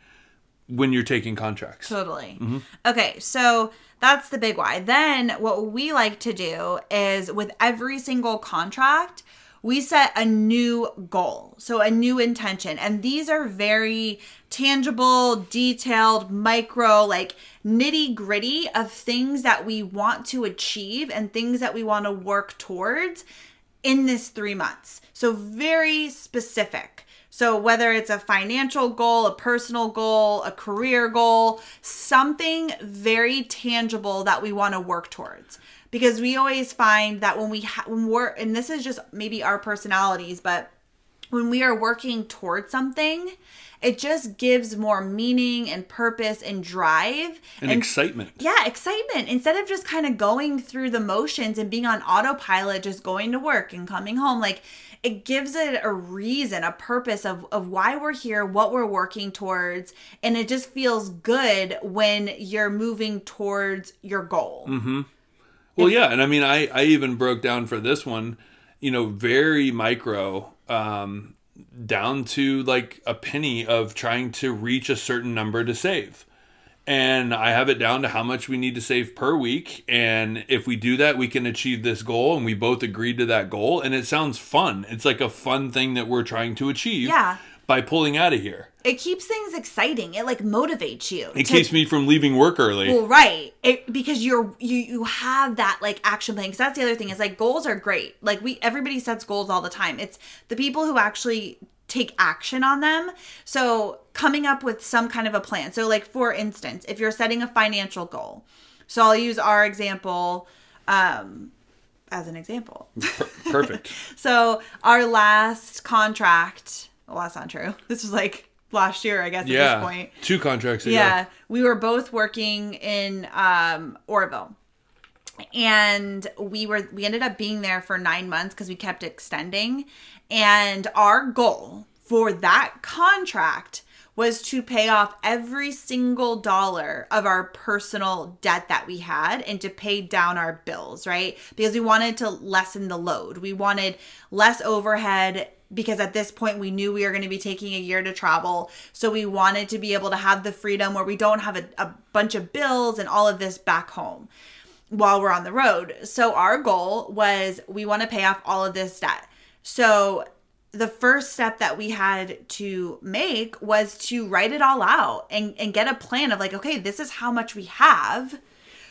[SPEAKER 1] when you're taking contracts.
[SPEAKER 2] Totally. Mm-hmm. Okay, so that's the big why. Then what we like to do is with every single contract, we set a new goal. So a new intention. And these are very tangible, detailed, micro, like nitty gritty of things that we want to achieve and things that we want to work towards in this three months. So, very specific. So, whether it's a financial goal, a personal goal, a career goal, something very tangible that we want to work towards. Because we always find that when we ha- when we're and this is just maybe our personalities, but when we are working towards something, it just gives more meaning and purpose and drive
[SPEAKER 1] And excitement.
[SPEAKER 2] yeah, excitement. Instead of just kind of going through the motions and being on autopilot, just going to work and coming home, like it gives it a reason, a purpose of, of why we're here, what we're working towards. And it just feels good when you're moving towards your goal. Mm-hmm.
[SPEAKER 1] Well, yeah, and I mean, I I even broke down for this one, you know, very micro, um, down to like a penny of trying to reach a certain number to save. And I have it down to how much we need to save per week. And if we do that, we can achieve this goal. And we both agreed to that goal. And it sounds fun. It's like a fun thing that we're trying to achieve
[SPEAKER 2] Yeah.
[SPEAKER 1] By pulling out of here.
[SPEAKER 2] It keeps things exciting. It like motivates you.
[SPEAKER 1] It
[SPEAKER 2] to-
[SPEAKER 1] keeps me from leaving work early.
[SPEAKER 2] Well, right. It, because you're you you have that like action plan. Because that's the other thing is like goals are great. Like we everybody sets goals all the time. It's the people who actually take action on them. So coming up with some kind of a plan. So like for instance, if you're setting a financial goal. So I'll use our example. Um, as an example.
[SPEAKER 1] Perfect.
[SPEAKER 2] So our last contract, well, that's not true. This was like last year, I guess, at this point.
[SPEAKER 1] Two contracts ago.
[SPEAKER 2] Yeah, we were both working in um, Oroville, and we were we ended up being there for nine months because we kept extending, and our goal for that contract was to pay off every single dollar of our personal debt that we had and to pay down our bills, right? Because we wanted to lessen the load. We wanted less overhead because at this point we knew we were going to be taking a year to travel. So we wanted to be able to have the freedom where we don't have a, a bunch of bills and all of this back home while we're on the road. So our goal was we want to pay off all of this debt. So the first step that we had to make was to write it all out and, and get a plan of like, okay, this is how much we have.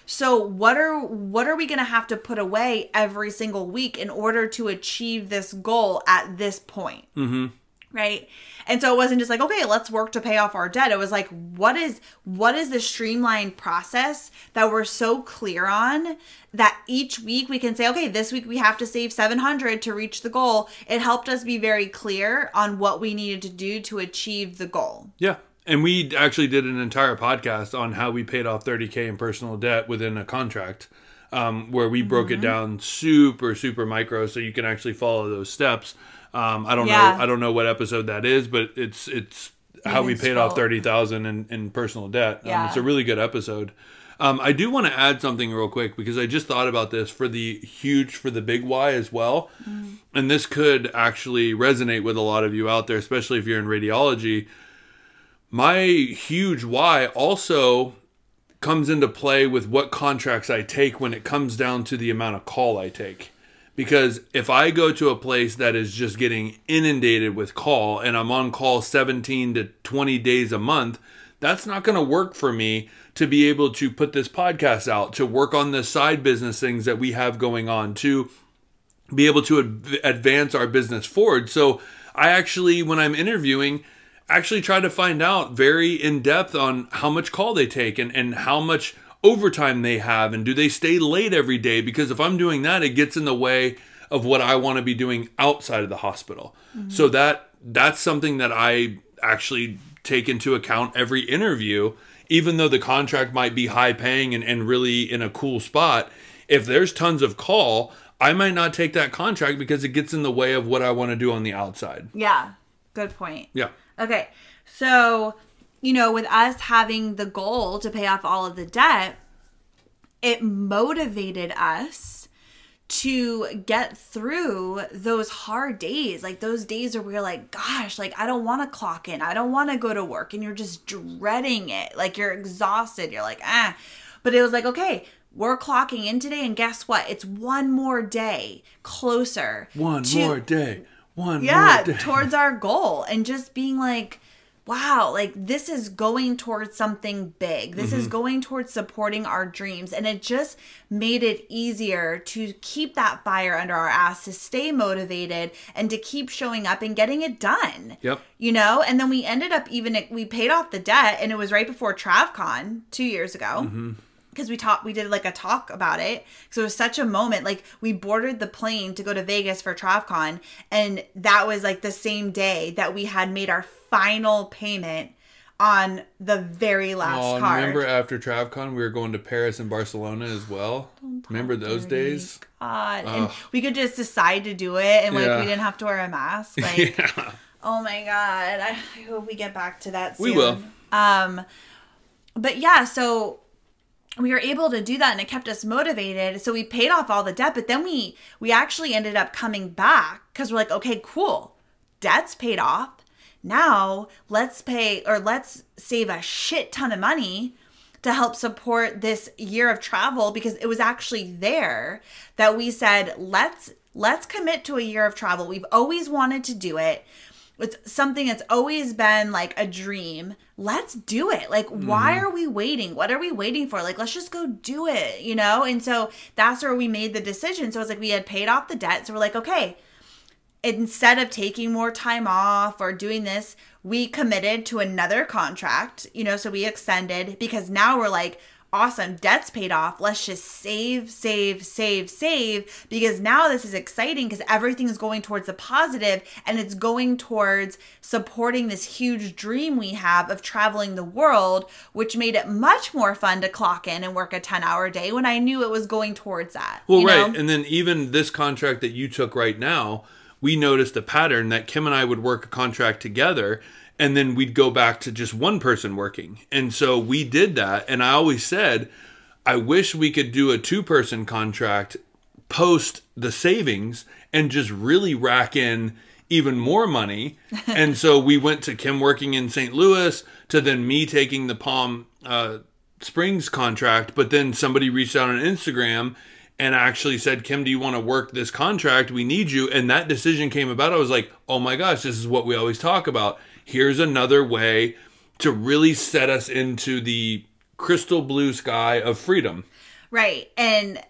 [SPEAKER 2] So what are what are we going to have to put away every single week in order to achieve this goal at this point? Mm-hmm. Right. And so it wasn't just like, okay, let's work to pay off our debt. It was like, what is what is the streamlined process that we're so clear on that each week we can say, okay, this week we have to save 700 to reach the goal. It helped us be very clear on what we needed to do to achieve the goal.
[SPEAKER 1] Yeah. And we actually did an entire podcast on how we paid off 30K in personal debt within a contract, um, where we broke
[SPEAKER 2] Mm-hmm.
[SPEAKER 1] it down super, super micro so you can actually follow those steps. Um, I don't
[SPEAKER 2] Yeah.
[SPEAKER 1] know. I don't know what episode that is, but it's it's how we paid off
[SPEAKER 2] scroll.
[SPEAKER 1] thirty thousand in, in personal debt. Um,
[SPEAKER 2] Yeah.
[SPEAKER 1] it's a really good episode. Um, I do want to add something real quick because I just thought about this for the huge for the big why as well, and this could actually resonate with a lot of you out there, especially if you're in radiology. My huge why also comes into play with what contracts I take when it comes down to the amount of call I take. Because if I go to a place that is just getting inundated with call and I'm on call 17 to 20 days a month, that's not going to work for me to be able to put this podcast out, to work on the side business things that we have going on, to be able to adv- advance our business forward. So I actually, when I'm interviewing, actually try to find out very in depth on how much call they take and, and how much overtime they have and do they stay late every day because if I'm doing that it gets in the way of what I want to be doing outside of the hospital. Mm-hmm. So that that's something that I actually take into account every interview even though the contract might be high paying and, and really in a cool spot if there's tons of call I might not take that contract because it gets in the way of what I want to do on the outside.
[SPEAKER 2] Yeah. Good point.
[SPEAKER 1] Yeah.
[SPEAKER 2] Okay. So, you know, with us having the goal to pay off all of the debt, it motivated us to get through those hard days. Like those days where we're like, gosh, like I don't want to clock in. I don't want to go to work. And you're just dreading it. Like you're exhausted. You're like, ah. But it was like, okay, we're clocking in today. And guess what? It's one more day closer.
[SPEAKER 1] One
[SPEAKER 2] to-
[SPEAKER 1] more day. One
[SPEAKER 2] yeah towards our goal and just being like wow like this is going towards something big this
[SPEAKER 1] Mm-hmm.
[SPEAKER 2] is going towards supporting our dreams and it just made it easier to keep that fire under our ass to stay motivated and to keep showing up and getting it done
[SPEAKER 1] Yep.
[SPEAKER 2] you know and then we ended up even we paid off the debt and it was right before travcon two years ago
[SPEAKER 1] Mm-hmm.
[SPEAKER 2] Because we talked we did like a talk about it because it was such a moment like we boarded the plane to go to vegas for travcon and that was like the same day that we had made our final payment on the very last
[SPEAKER 1] Oh,
[SPEAKER 2] card
[SPEAKER 1] remember after TravCon we were going to Paris and Barcelona as well. Remember those days?
[SPEAKER 2] God. and we could just decide to do it and like
[SPEAKER 1] Yeah.
[SPEAKER 2] we didn't have to wear a mask like
[SPEAKER 1] yeah.
[SPEAKER 2] Oh my god. I, I hope we get back to that soon.
[SPEAKER 1] We will.
[SPEAKER 2] Um but yeah, so we were able to do that and it kept us motivated. So we paid off all the debt, but then we we actually ended up coming back cuz we're like, okay, cool. Debt's paid off. Now, let's pay or let's save a shit ton of money to help support this year of travel because it was actually there that we said let's let's commit to a year of travel. We've always wanted to do it. It's something that's always been like a dream. Let's do it. Like why mm-hmm. are we waiting? What are we waiting for? Like let's just go do it, you know? And so that's where we made the decision. So it's like we had paid off the debt. So we're like, okay, instead of taking more time off or doing this, we committed to another contract, you know, so we extended because now we're like, awesome. Debt's paid off. Let's just save, save, save, save because now this is exciting because everything is going towards the positive and it's going towards supporting this huge dream we have of traveling the world, which made it much more fun to clock in and work a 10 hour day when I knew it was going towards that.
[SPEAKER 1] Well, right.
[SPEAKER 2] know?
[SPEAKER 1] And then even this contract that you took right now, we noticed a pattern that Kim and I would work a contract together and then we'd go back to just one person working. And so we did that. And I always said, I wish we could do a two person contract post the savings and just really rack in even more money. and so we went to Kim working in St. Louis to then me taking the Palm uh, Springs contract. But then somebody reached out on Instagram and actually said, Kim, do you want to work this contract? We need you. And that decision came about. I was like, oh my gosh, this is what we always talk about. Here's another way to really set us into the crystal blue sky of freedom.
[SPEAKER 2] Right. And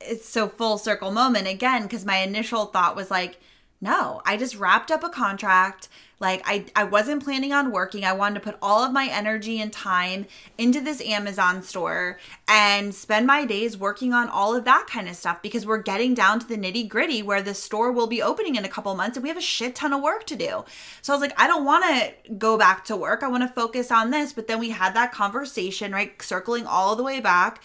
[SPEAKER 2] it's so full circle moment again because my initial thought was like, no, I just wrapped up a contract. Like I, I wasn't planning on working. I wanted to put all of my energy and time into this Amazon store and spend my days working on all of that kind of stuff because we're getting down to the nitty gritty where the store will be opening in a couple months and we have a shit ton of work to do. So I was like, I don't want to go back to work. I want to focus on this. But then we had that conversation, right? Circling all the way back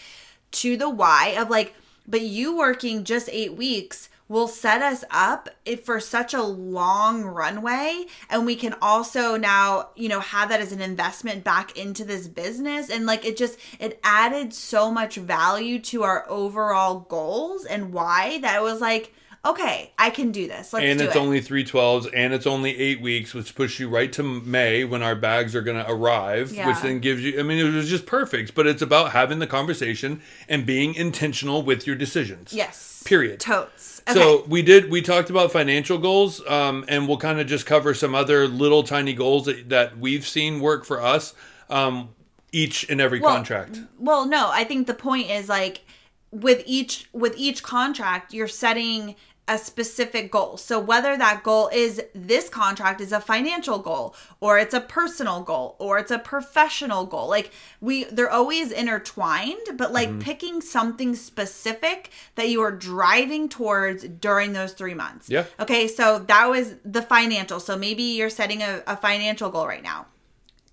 [SPEAKER 2] to the why of like, but you working just eight weeks will set us up for such a long runway. And we can also now you know have that as an investment back into this business. And like it just it added so much value to our overall goals and why that was like okay i can do this let's
[SPEAKER 1] and
[SPEAKER 2] do
[SPEAKER 1] it's
[SPEAKER 2] it
[SPEAKER 1] only three twelves, and it's only eight weeks, which puts you right to May when our bags are going to arrive,
[SPEAKER 2] Yeah.
[SPEAKER 1] which then gives you. I mean, it was just perfect. But it's about having the conversation and being intentional with your decisions.
[SPEAKER 2] yes
[SPEAKER 1] Period.
[SPEAKER 2] totes okay
[SPEAKER 1] So we did. We talked about financial goals, um, and we'll kind of just cover some other little tiny goals that, that we've seen work for us. Um, each and every
[SPEAKER 2] Well,
[SPEAKER 1] contract.
[SPEAKER 2] well no i think the point is like with each with each contract you're setting a specific goal so whether that goal is this contract is a financial goal or it's a personal goal or it's a professional goal like we they're always intertwined but like
[SPEAKER 1] Mm-hmm.
[SPEAKER 2] picking something specific that you are driving towards during those three months
[SPEAKER 1] Yeah.
[SPEAKER 2] okay so that was the financial so maybe you're setting a, a financial goal right now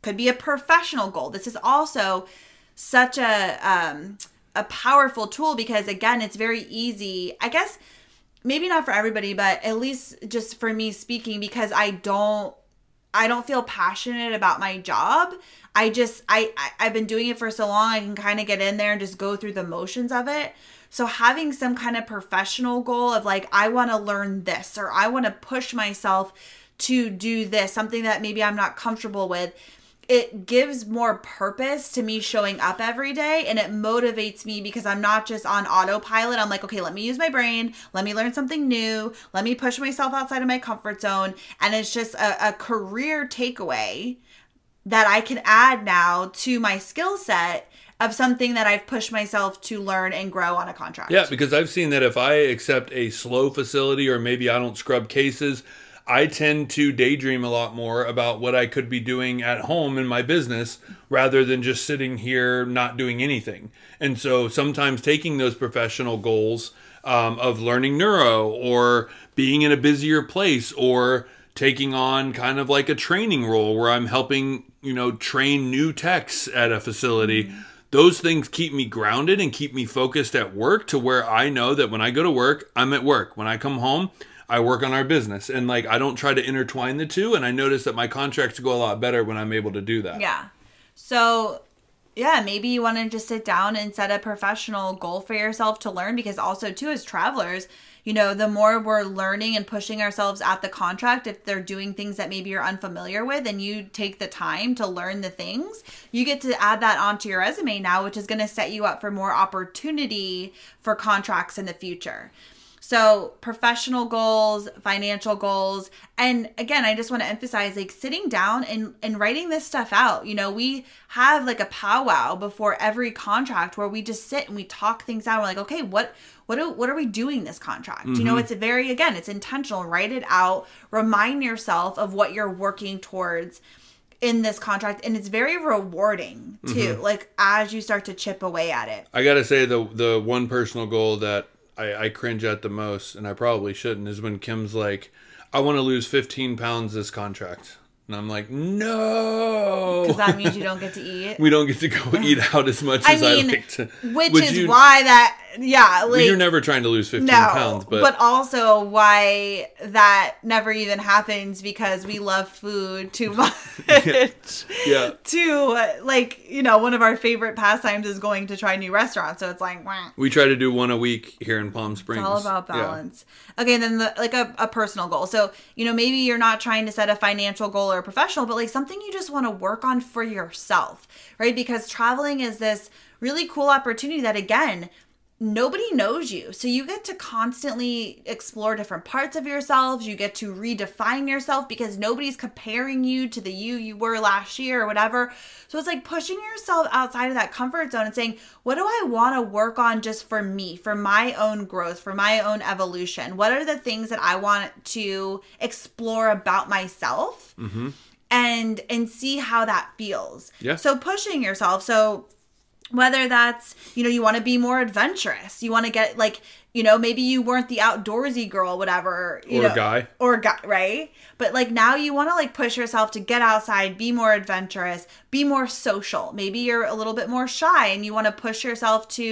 [SPEAKER 2] could be a professional goal. This is also such a um, a powerful tool because again, it's very easy. I guess maybe not for everybody, but at least just for me speaking, because I don't I don't feel passionate about my job. I just I, I I've been doing it for so long. I can kind of get in there and just go through the motions of it. So having some kind of professional goal of like I want to learn this or I want to push myself to do this, something that maybe I'm not comfortable with, it gives more purpose to me showing up every day and it motivates me because I'm not just on autopilot. I'm like, okay, let me use my brain, let me learn something new, let me push myself outside of my comfort zone. And it's just a, a career takeaway that I can add now to my skill set of something that I've pushed myself to learn and grow on a contract.
[SPEAKER 1] Yeah, because I've seen that if I accept a slow facility or maybe I don't scrub cases, I tend to daydream a lot more about what I could be doing at home in my business rather than just sitting here not doing anything. And so sometimes taking those professional goals um, of learning neuro or being in a busier place or taking on kind of like a training role where I'm helping, you know, train new techs at a facility. Those things keep me grounded and keep me focused at work to where I know that when I go to work, I'm at work. When I come home, I work on our business and like I don't try to intertwine the two and I notice that my contracts go a lot better when I'm able to do that.
[SPEAKER 2] Yeah. So, yeah, maybe you want to just sit down and set a professional goal for yourself to learn because also too as travelers, you know, the more we're learning and pushing ourselves at the contract if they're doing things that maybe you're unfamiliar with and you take the time to learn the things, you get to add that onto your resume now, which is going to set you up for more opportunity for contracts in the future. So, professional goals, financial goals, and again, I just want to emphasize like sitting down and and writing this stuff out. You know, we have like a powwow before every contract where we just sit and we talk things out. We're like, okay, what what do, what are we doing this contract? You know, mm-hmm. it's a very again, it's intentional. Write it out. Remind yourself of what you're working towards in this contract and it's very rewarding too mm-hmm. like as you start to chip away at it
[SPEAKER 1] I gotta say the the one personal goal that I, I cringe at the most, and I probably shouldn't, is when Kim's like, "I want to lose 15 pounds this contract," and I'm like, "No."
[SPEAKER 2] because that means you don't get to eat
[SPEAKER 1] we don't get to go eat out as much
[SPEAKER 2] I
[SPEAKER 1] as
[SPEAKER 2] mean,
[SPEAKER 1] I like to.
[SPEAKER 2] which
[SPEAKER 1] Would
[SPEAKER 2] is
[SPEAKER 1] you-
[SPEAKER 2] why that yeah like
[SPEAKER 1] you're never trying to lose 15
[SPEAKER 2] no
[SPEAKER 1] pounds, but,
[SPEAKER 2] but, also why that never even happens because we love food too much
[SPEAKER 1] yeah,
[SPEAKER 2] to like you know one of our favorite pastimes is going to try new restaurants so it's like wah.
[SPEAKER 1] we try to do one a week here in Palm Springs.
[SPEAKER 2] It's all about
[SPEAKER 1] Yeah.
[SPEAKER 2] balance. Okay, and then the, like a, a personal goal. So, you know, maybe you're not trying to set a financial goal or a professional, but like something you just want to work on for yourself, right? Because traveling is this really cool opportunity that, again, nobody knows you. So you get to constantly explore different parts of yourselves. You get to redefine yourself because nobody's comparing you to the you you were last year or whatever. So it's like pushing yourself outside of that comfort zone and saying, what do I want to work on just for me, for my own growth, for my own evolution? What are the things that I want to explore about myself? Mm-hmm. And and see how that feels.
[SPEAKER 1] Yeah.
[SPEAKER 2] So pushing yourself. So whether that's you know you want to be more adventurous you want to get like you know maybe you weren't the outdoorsy girl whatever you
[SPEAKER 1] Or
[SPEAKER 2] know,
[SPEAKER 1] guy.
[SPEAKER 2] or guy right? But like now you want to like push yourself to get outside be more adventurous be more social. Maybe you're a little bit more shy and you want to push yourself to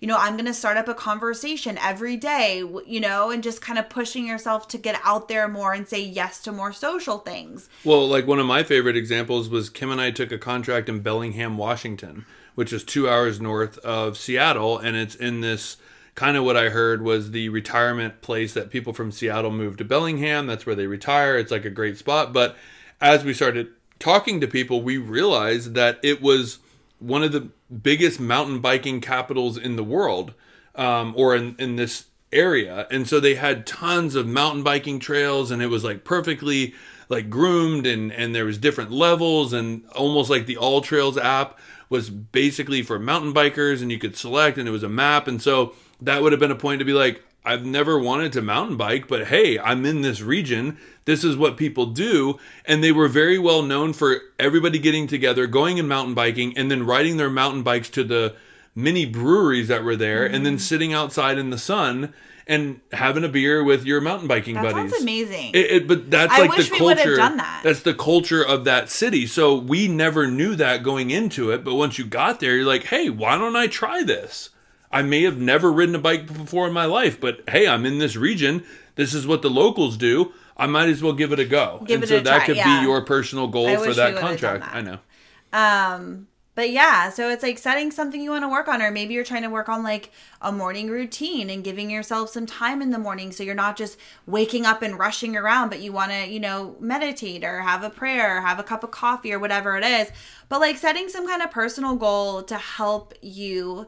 [SPEAKER 2] you know i'm going to start up a conversation every day you know and just kind of pushing yourself to get out there more and say yes to more social things.
[SPEAKER 1] Well, like one of my favorite examples was Kim and I took a contract in Bellingham, Washington, which is two hours north of Seattle, and it's in this kind of what I heard was the retirement place that people from Seattle move to Bellingham. That's where they retire. It's like a great spot. But as we started talking to people, we realized that it was one of the biggest mountain biking capitals in the world, um, or in, in this area. And so they had tons of mountain biking trails, and it was like perfectly like groomed, and and there was different levels, and almost like the All Trails app was basically for mountain bikers, and you could select, and it was a map, and so that would have been a point to be like. I've never wanted to mountain bike, but hey, I'm in this region. This is what people do. And they were very well known for everybody getting together, going and mountain biking, and then riding their mountain bikes to the mini breweries that were there, and
[SPEAKER 2] Mm-hmm.
[SPEAKER 1] then sitting outside in the sun and having a beer with your mountain biking
[SPEAKER 2] that
[SPEAKER 1] buddies.
[SPEAKER 2] sounds amazing
[SPEAKER 1] It, it- but that's
[SPEAKER 2] I
[SPEAKER 1] like the culture.
[SPEAKER 2] done that.
[SPEAKER 1] That's the culture of that city. So we never knew that going into it. But once you got there, you're like, hey, why don't I try this? I may have never ridden a bike before in my life, but hey, I'm in this region. This is what the locals do. I might as well give it a go.
[SPEAKER 2] Give
[SPEAKER 1] and so that
[SPEAKER 2] try,
[SPEAKER 1] could
[SPEAKER 2] yeah.
[SPEAKER 1] be your personal goal
[SPEAKER 2] I
[SPEAKER 1] for that
[SPEAKER 2] would have done
[SPEAKER 1] contract.
[SPEAKER 2] that.
[SPEAKER 1] I know.
[SPEAKER 2] Um, but yeah, so it's like setting something you want to work on, or maybe you're trying to work on like a morning routine and giving yourself some time in the morning so you're not just waking up and rushing around, but you want to, you know, meditate or have a prayer or have a cup of coffee or whatever it is. But like setting some kind of personal goal to help you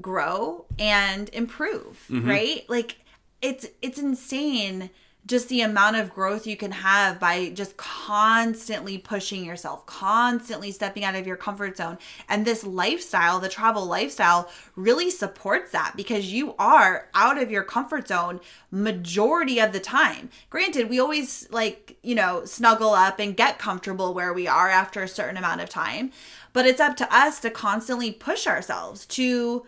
[SPEAKER 2] grow and improve, mm-hmm. right? Like it's it's insane just the amount of growth you can have by just constantly pushing yourself, constantly stepping out of your comfort zone. And this lifestyle, the travel lifestyle, really supports that because you are out of your comfort zone majority of the time. Granted, we always like, you know, snuggle up and get comfortable where we are after a certain amount of time, but it's up to us to constantly push ourselves to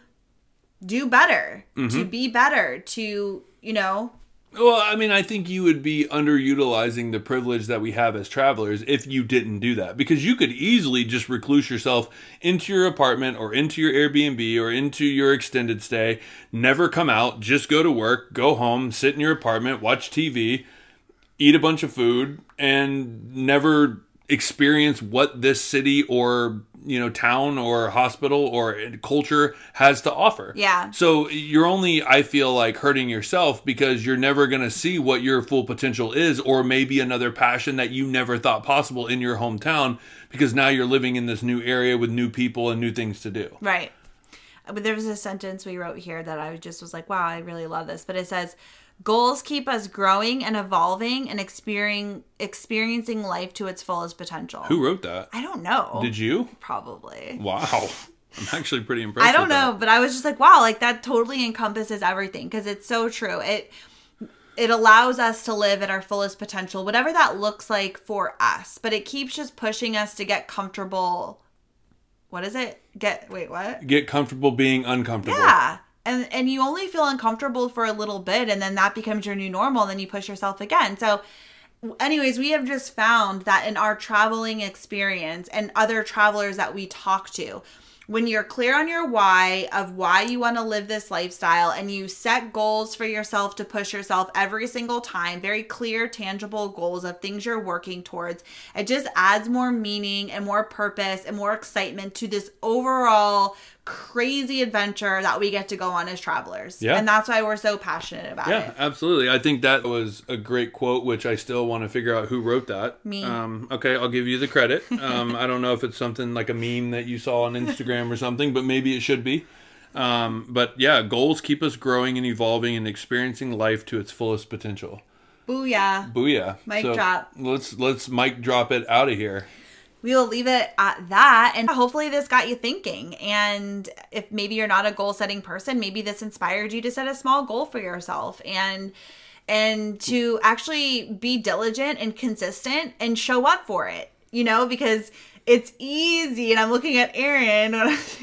[SPEAKER 2] do better, to mm-hmm. be better, to, you know,
[SPEAKER 1] Well, I mean, I think you would be underutilizing the privilege that we have as travelers if you didn't do that. Because you could easily just recluse yourself into your apartment or into your Airbnb or into your extended stay, never come out, just go to work, go home, sit in your apartment, watch TV, eat a bunch of food, and never experience what this city or you know town or hospital or culture has to offer
[SPEAKER 2] Yeah.
[SPEAKER 1] so you're only, I feel like, hurting yourself because you're never going to see what your full potential is, or maybe another passion that you never thought possible in your hometown because now you're living in this new area with new people and new things to do.
[SPEAKER 2] Right. But there was a sentence we wrote here that I just was like, wow, I really love this. But it says, goals keep us growing and evolving and experiencing experiencing life to its fullest potential.
[SPEAKER 1] Who wrote that?
[SPEAKER 2] I don't know.
[SPEAKER 1] Did you?
[SPEAKER 2] Probably.
[SPEAKER 1] Wow. I'm actually pretty impressed.
[SPEAKER 2] I don't know,
[SPEAKER 1] that.
[SPEAKER 2] but I was just like, wow, like that totally encompasses everything because it's so true. It it allows us to live at our fullest potential, whatever that looks like for us. But it keeps just pushing us to get comfortable. What is it? Get wait, what?
[SPEAKER 1] Get comfortable being uncomfortable.
[SPEAKER 2] Yeah. And and you only feel uncomfortable for a little bit and then that becomes your new normal and then you push yourself again. So anyways, we have just found that in our traveling experience and other travelers that we talk to, when you're clear on your why of why you want to live this lifestyle and you set goals for yourself to push yourself every single time, very clear, tangible goals of things you're working towards, it just adds more meaning and more purpose and more excitement to this overall crazy adventure that we get to go on as travelers.
[SPEAKER 1] Yeah.
[SPEAKER 2] And that's why we're so passionate about
[SPEAKER 1] Yeah,
[SPEAKER 2] it.
[SPEAKER 1] Yeah, absolutely. I think that was a great quote, which I still want to figure out who wrote that.
[SPEAKER 2] Me.
[SPEAKER 1] Um, okay, I'll give you the credit. Um, I don't know if it's something like a meme that you saw on Instagram or something, but maybe it should be. Um, but yeah, goals keep us growing and evolving and experiencing life to its fullest potential.
[SPEAKER 2] Booyah.
[SPEAKER 1] Booyah!
[SPEAKER 2] Mic
[SPEAKER 1] So
[SPEAKER 2] drop.
[SPEAKER 1] Let's let's mic drop it out of here.
[SPEAKER 2] We will leave it at that. And hopefully, this got you thinking. And if maybe you're not a goal setting person, maybe this inspired you to set a small goal for yourself and and to actually be diligent and consistent and show up for it. You know, because it's easy and i'm looking at aaron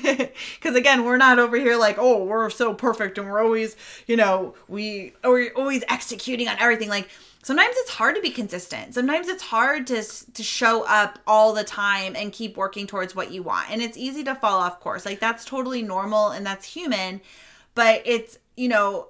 [SPEAKER 2] because again we're not over here like oh we're so perfect and we're always you know we we're always executing on everything like sometimes it's hard to be consistent sometimes it's hard to to show up all the time and keep working towards what you want and it's easy to fall off course like that's totally normal and that's human but it's you know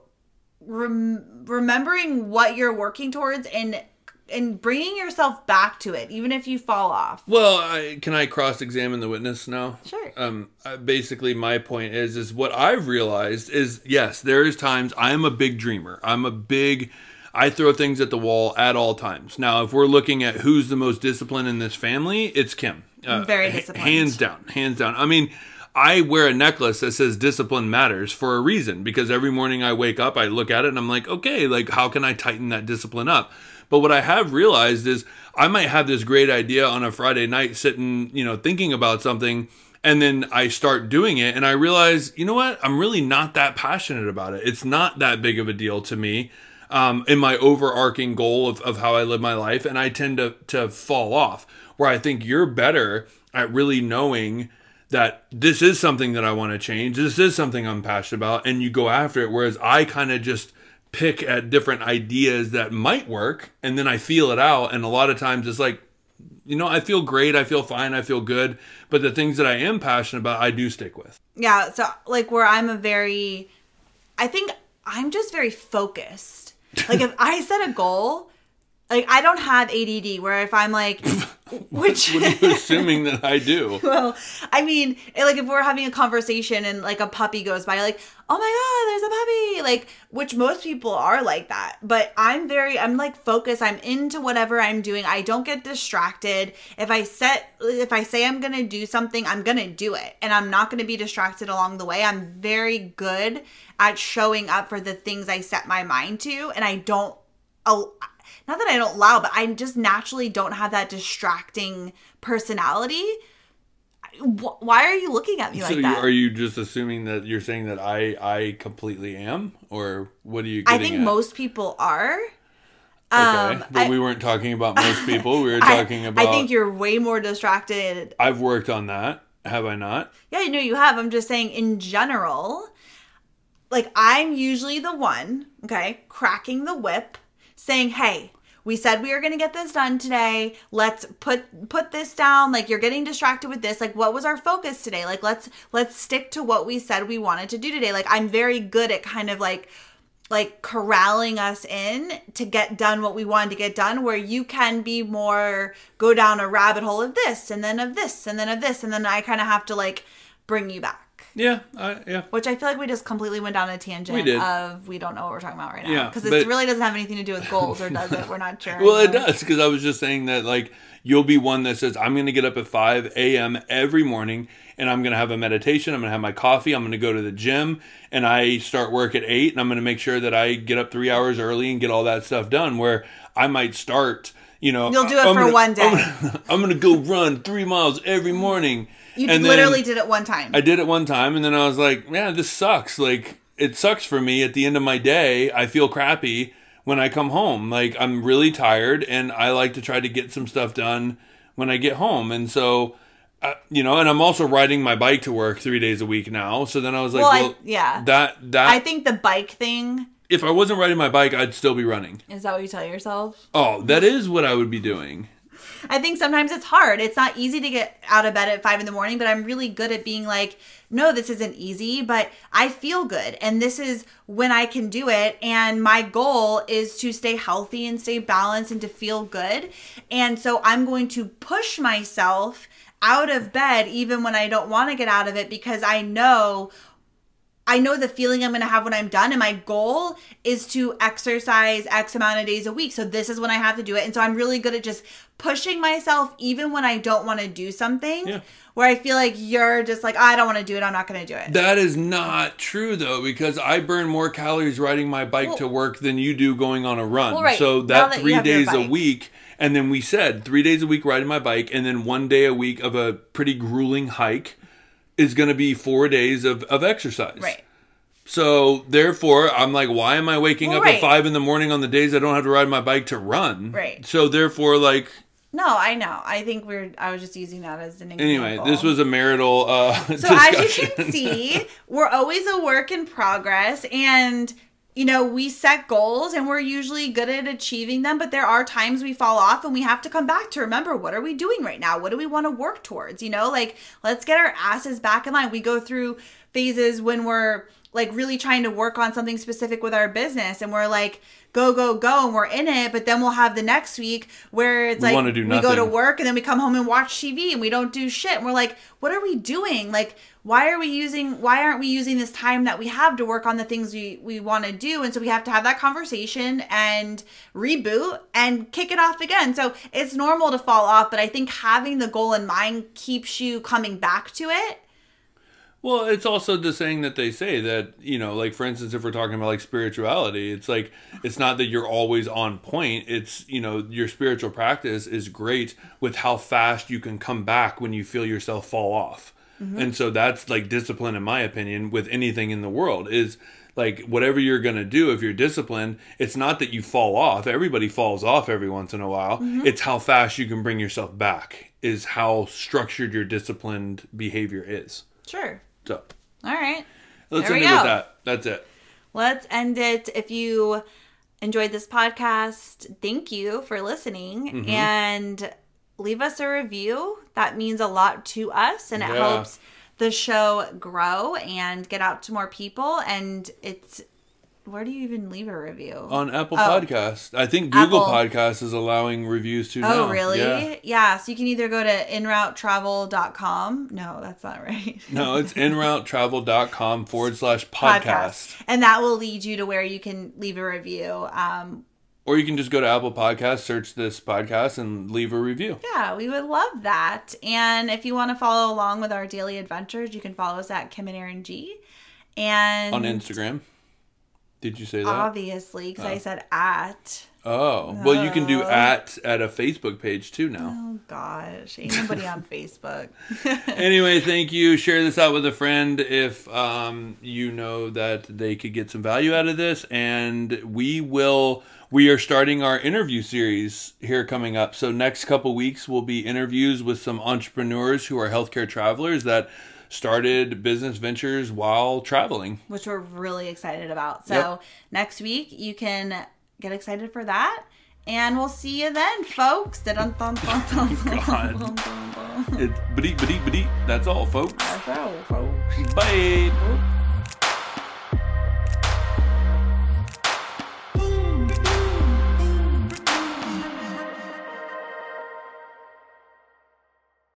[SPEAKER 2] rem- remembering what you're working towards and and bringing yourself back to it even if you fall off
[SPEAKER 1] Well, I, can I cross-examine the witness now?
[SPEAKER 2] Sure.
[SPEAKER 1] Um, basically, my point is, is what I've realized is, yes, there is times I'm a big dreamer. I'm a big, I throw things at the wall at all times. Now, if we're looking at who's the most disciplined in this family, it's Kim. Uh,
[SPEAKER 2] Very disciplined.
[SPEAKER 1] hands down, hands down. I mean. I wear a necklace that says discipline matters for a reason because every morning I wake up, I look at it and I'm like, okay, like how can I tighten that discipline up? But what I have realized is I might have this great idea on a Friday night sitting, you know, thinking about something and then I start doing it and I realize, you know what? I'm really not that passionate about it. It's not that big of a deal to me. Um, in my overarching goal of, of how I live my life, and I tend to to fall off. Where I think you're better at really knowing that this is something that I want to change. This is something I'm passionate about, and you go after it. Whereas I kind of just pick at different ideas that might work, and then I feel it out. And a lot of times it's like, you know, I feel great, I feel fine, I feel good, but the things that I am passionate about, I do stick with.
[SPEAKER 2] yeah so like where i'm a very i think i'm just very focused like if i set a goal like i don't have add where if i'm like which
[SPEAKER 1] Assuming that I do.
[SPEAKER 2] well i mean like if we're having a conversation and like a puppy goes by like oh my god there's a puppy like which most people are like that. But i'm very i'm like focused. I'm into whatever i'm doing. I don't get distracted. If i set if i say i'm gonna do something i'm gonna do it. And i'm not gonna be distracted along the way. I'm very good at showing up for the things i set my mind to. And i don't al- not that I don't allow, but I just naturally don't have that distracting personality. Why are you looking at me
[SPEAKER 1] So
[SPEAKER 2] like that?
[SPEAKER 1] are you just assuming that you're saying that I I completely am, or what are you?
[SPEAKER 2] I think
[SPEAKER 1] at?
[SPEAKER 2] most people are.
[SPEAKER 1] Okay,
[SPEAKER 2] um,
[SPEAKER 1] but
[SPEAKER 2] I-
[SPEAKER 1] we weren't talking about most people. We were
[SPEAKER 2] I-
[SPEAKER 1] talking about.
[SPEAKER 2] I think you're way more distracted.
[SPEAKER 1] I've worked on that. Have I not?
[SPEAKER 2] Yeah, I know you have. I'm just saying in general, like I'm usually the one, okay, cracking the whip, saying, "Hey, we said we were going to get this done today. Let's put put this down. Like you're getting distracted with this. Like what was our focus today? Like let's let's stick to what we said we wanted to do today. Like I'm very good at kind of like like corralling us in to get done what we wanted to get done where you can be more go down a rabbit hole of this and then of this and then of this and then I kind of have to like bring you back.
[SPEAKER 1] Yeah, I, yeah.
[SPEAKER 2] Which I feel like we just completely went down a tangent
[SPEAKER 1] We did.
[SPEAKER 2] of we don't know what we're talking about right now.
[SPEAKER 1] Yeah,
[SPEAKER 2] Because it really doesn't have anything to do with goals or does it? We're not sure.
[SPEAKER 1] Well, it does because I was just saying that like you'll be one that says I'm going to get up at 5 a.m. every morning and I'm going to have a meditation. I'm going to have my coffee. I'm going to go to the gym and I start work at eight and I'm going to make sure that I get up three hours early and get all that stuff done. Where I might start, you know,
[SPEAKER 2] You'll do it
[SPEAKER 1] I'm
[SPEAKER 2] for
[SPEAKER 1] gonna-
[SPEAKER 2] one day.
[SPEAKER 1] I'm gonna go run three miles every morning.
[SPEAKER 2] You
[SPEAKER 1] and
[SPEAKER 2] literally did it one time.
[SPEAKER 1] I did it one time and then I was like, man, this sucks. Like it sucks for me at the end of my day. I feel crappy when I come home. Like I'm really tired and I like to try to get some stuff done when I get home. And so uh, you know, and I'm also riding my bike to work 3 days a week now. So then I was like,
[SPEAKER 2] Well, I-
[SPEAKER 1] well,
[SPEAKER 2] yeah.
[SPEAKER 1] That that
[SPEAKER 2] I think the bike thing
[SPEAKER 1] if I wasn't riding my bike, I'd still be running.
[SPEAKER 2] is that what you tell yourself?
[SPEAKER 1] Oh, that is what I would be doing.
[SPEAKER 2] I think sometimes it's hard. It's not easy to get out of bed at five in the morning, but I'm really good at being like, no, this isn't easy, but I feel good. And this is when I can do it. And my goal is to stay healthy and stay balanced and to feel good. And so I'm going to push myself out of bed even when I don't want to get out of it because I know I know the feeling I'm going to have when I'm done. And my goal is to exercise X amount of days a week. So this is when I have to do it. And so I'm really good at just pushing myself even when I don't want to do something
[SPEAKER 1] Yeah.
[SPEAKER 2] where I feel like you're just like, I don't want to do it. I'm not going to do it.
[SPEAKER 1] That is not true though, because I burn more calories riding my bike
[SPEAKER 2] Well-
[SPEAKER 1] to work than you do going on a run.
[SPEAKER 2] Well, right.
[SPEAKER 1] So that
[SPEAKER 2] that
[SPEAKER 1] three days a week, and then we said three days a week riding my bike, and then one day a week of a pretty grueling hike is going to be four days of, of exercise.
[SPEAKER 2] Right.
[SPEAKER 1] So therefore, I'm like, why am I waking
[SPEAKER 2] Well,
[SPEAKER 1] up
[SPEAKER 2] right.
[SPEAKER 1] at five in the morning on the days I don't have to ride my bike to run?
[SPEAKER 2] Right.
[SPEAKER 1] So therefore, like,
[SPEAKER 2] No, I know. I think we're, I was just using that as an example.
[SPEAKER 1] anyway, this was a marital uh,
[SPEAKER 2] So
[SPEAKER 1] discussion.
[SPEAKER 2] as you can see, we're always a work in progress and you know, we set goals and we're usually good at achieving them, but there are times we fall off and we have to come back to remember what are we doing right now? What do we want to work towards? You know, like let's get our asses back in line. We go through phases when we're like really trying to work on something specific with our business and we're like go go go and we're in it but then we'll have the next week where it's
[SPEAKER 1] We
[SPEAKER 2] like we go to work and then we come home and watch TV and we don't do shit and we're like what are we doing like why are we using why aren't we using this time that we have to work on the things we we want to do and so we have to have that conversation and reboot and kick it off again so it's normal to fall off but i think having the goal in mind keeps you coming back to it
[SPEAKER 1] Well, it's also the saying that they say that, you know, like for instance, if we're talking about like spirituality, it's like, it's not that you're always on point. It's, you know, your spiritual practice is great with how fast you can come back when you feel yourself fall off. And so that's like discipline, in my opinion, with anything in the world is like whatever you're going to do, if you're disciplined, it's not that you fall off. Everybody falls off every once in a while. It's how fast you can bring yourself back, is how structured your disciplined behavior is.
[SPEAKER 2] sure
[SPEAKER 1] So
[SPEAKER 2] all right
[SPEAKER 1] let's
[SPEAKER 2] There
[SPEAKER 1] end it with that. That's it.
[SPEAKER 2] let's end it. If you enjoyed this podcast, thank you for listening
[SPEAKER 1] Mm-hmm.
[SPEAKER 2] and leave us a review. That means a lot to us and it
[SPEAKER 1] Yeah.
[SPEAKER 2] helps the show grow and get out to more people. And it's where do you even leave a review?
[SPEAKER 1] On Apple
[SPEAKER 2] Oh.
[SPEAKER 1] Podcast. I think Google
[SPEAKER 2] Apple.
[SPEAKER 1] Podcast is allowing reviews too now.
[SPEAKER 2] Oh, really?
[SPEAKER 1] Yeah.
[SPEAKER 2] Yeah. So you can either go to enroutetravel.com. No, that's not right.
[SPEAKER 1] No, it's enroutetravel.com forward slash podcast.
[SPEAKER 2] And that will lead you to where you can leave a review. Um,
[SPEAKER 1] Or you can just go to Apple Podcast, search this podcast, and leave a review.
[SPEAKER 2] Yeah, we would love that. And if you want to follow along with our daily adventures, you can follow us at Kim and Aaron G. And
[SPEAKER 1] On Instagram. Did you say that?
[SPEAKER 2] obviously, because I said at.
[SPEAKER 1] oh. Well, you can do at at a Facebook page too now.
[SPEAKER 2] Oh gosh, ain't nobody on Facebook.
[SPEAKER 1] anyway, thank you. Share this out with a friend if um, you know that they could get some value out of this. And we will. We are starting our interview series here coming up. So next couple weeks will be interviews with some entrepreneurs who are healthcare travelers that started business ventures while traveling.
[SPEAKER 2] which we're really excited about. So
[SPEAKER 1] Yep.
[SPEAKER 2] next week you can get excited for that. And we'll see you then, folks. Dun, dun, dun, dun.
[SPEAKER 1] It's. That's all, folks.
[SPEAKER 2] That's all, folks.
[SPEAKER 1] Bye.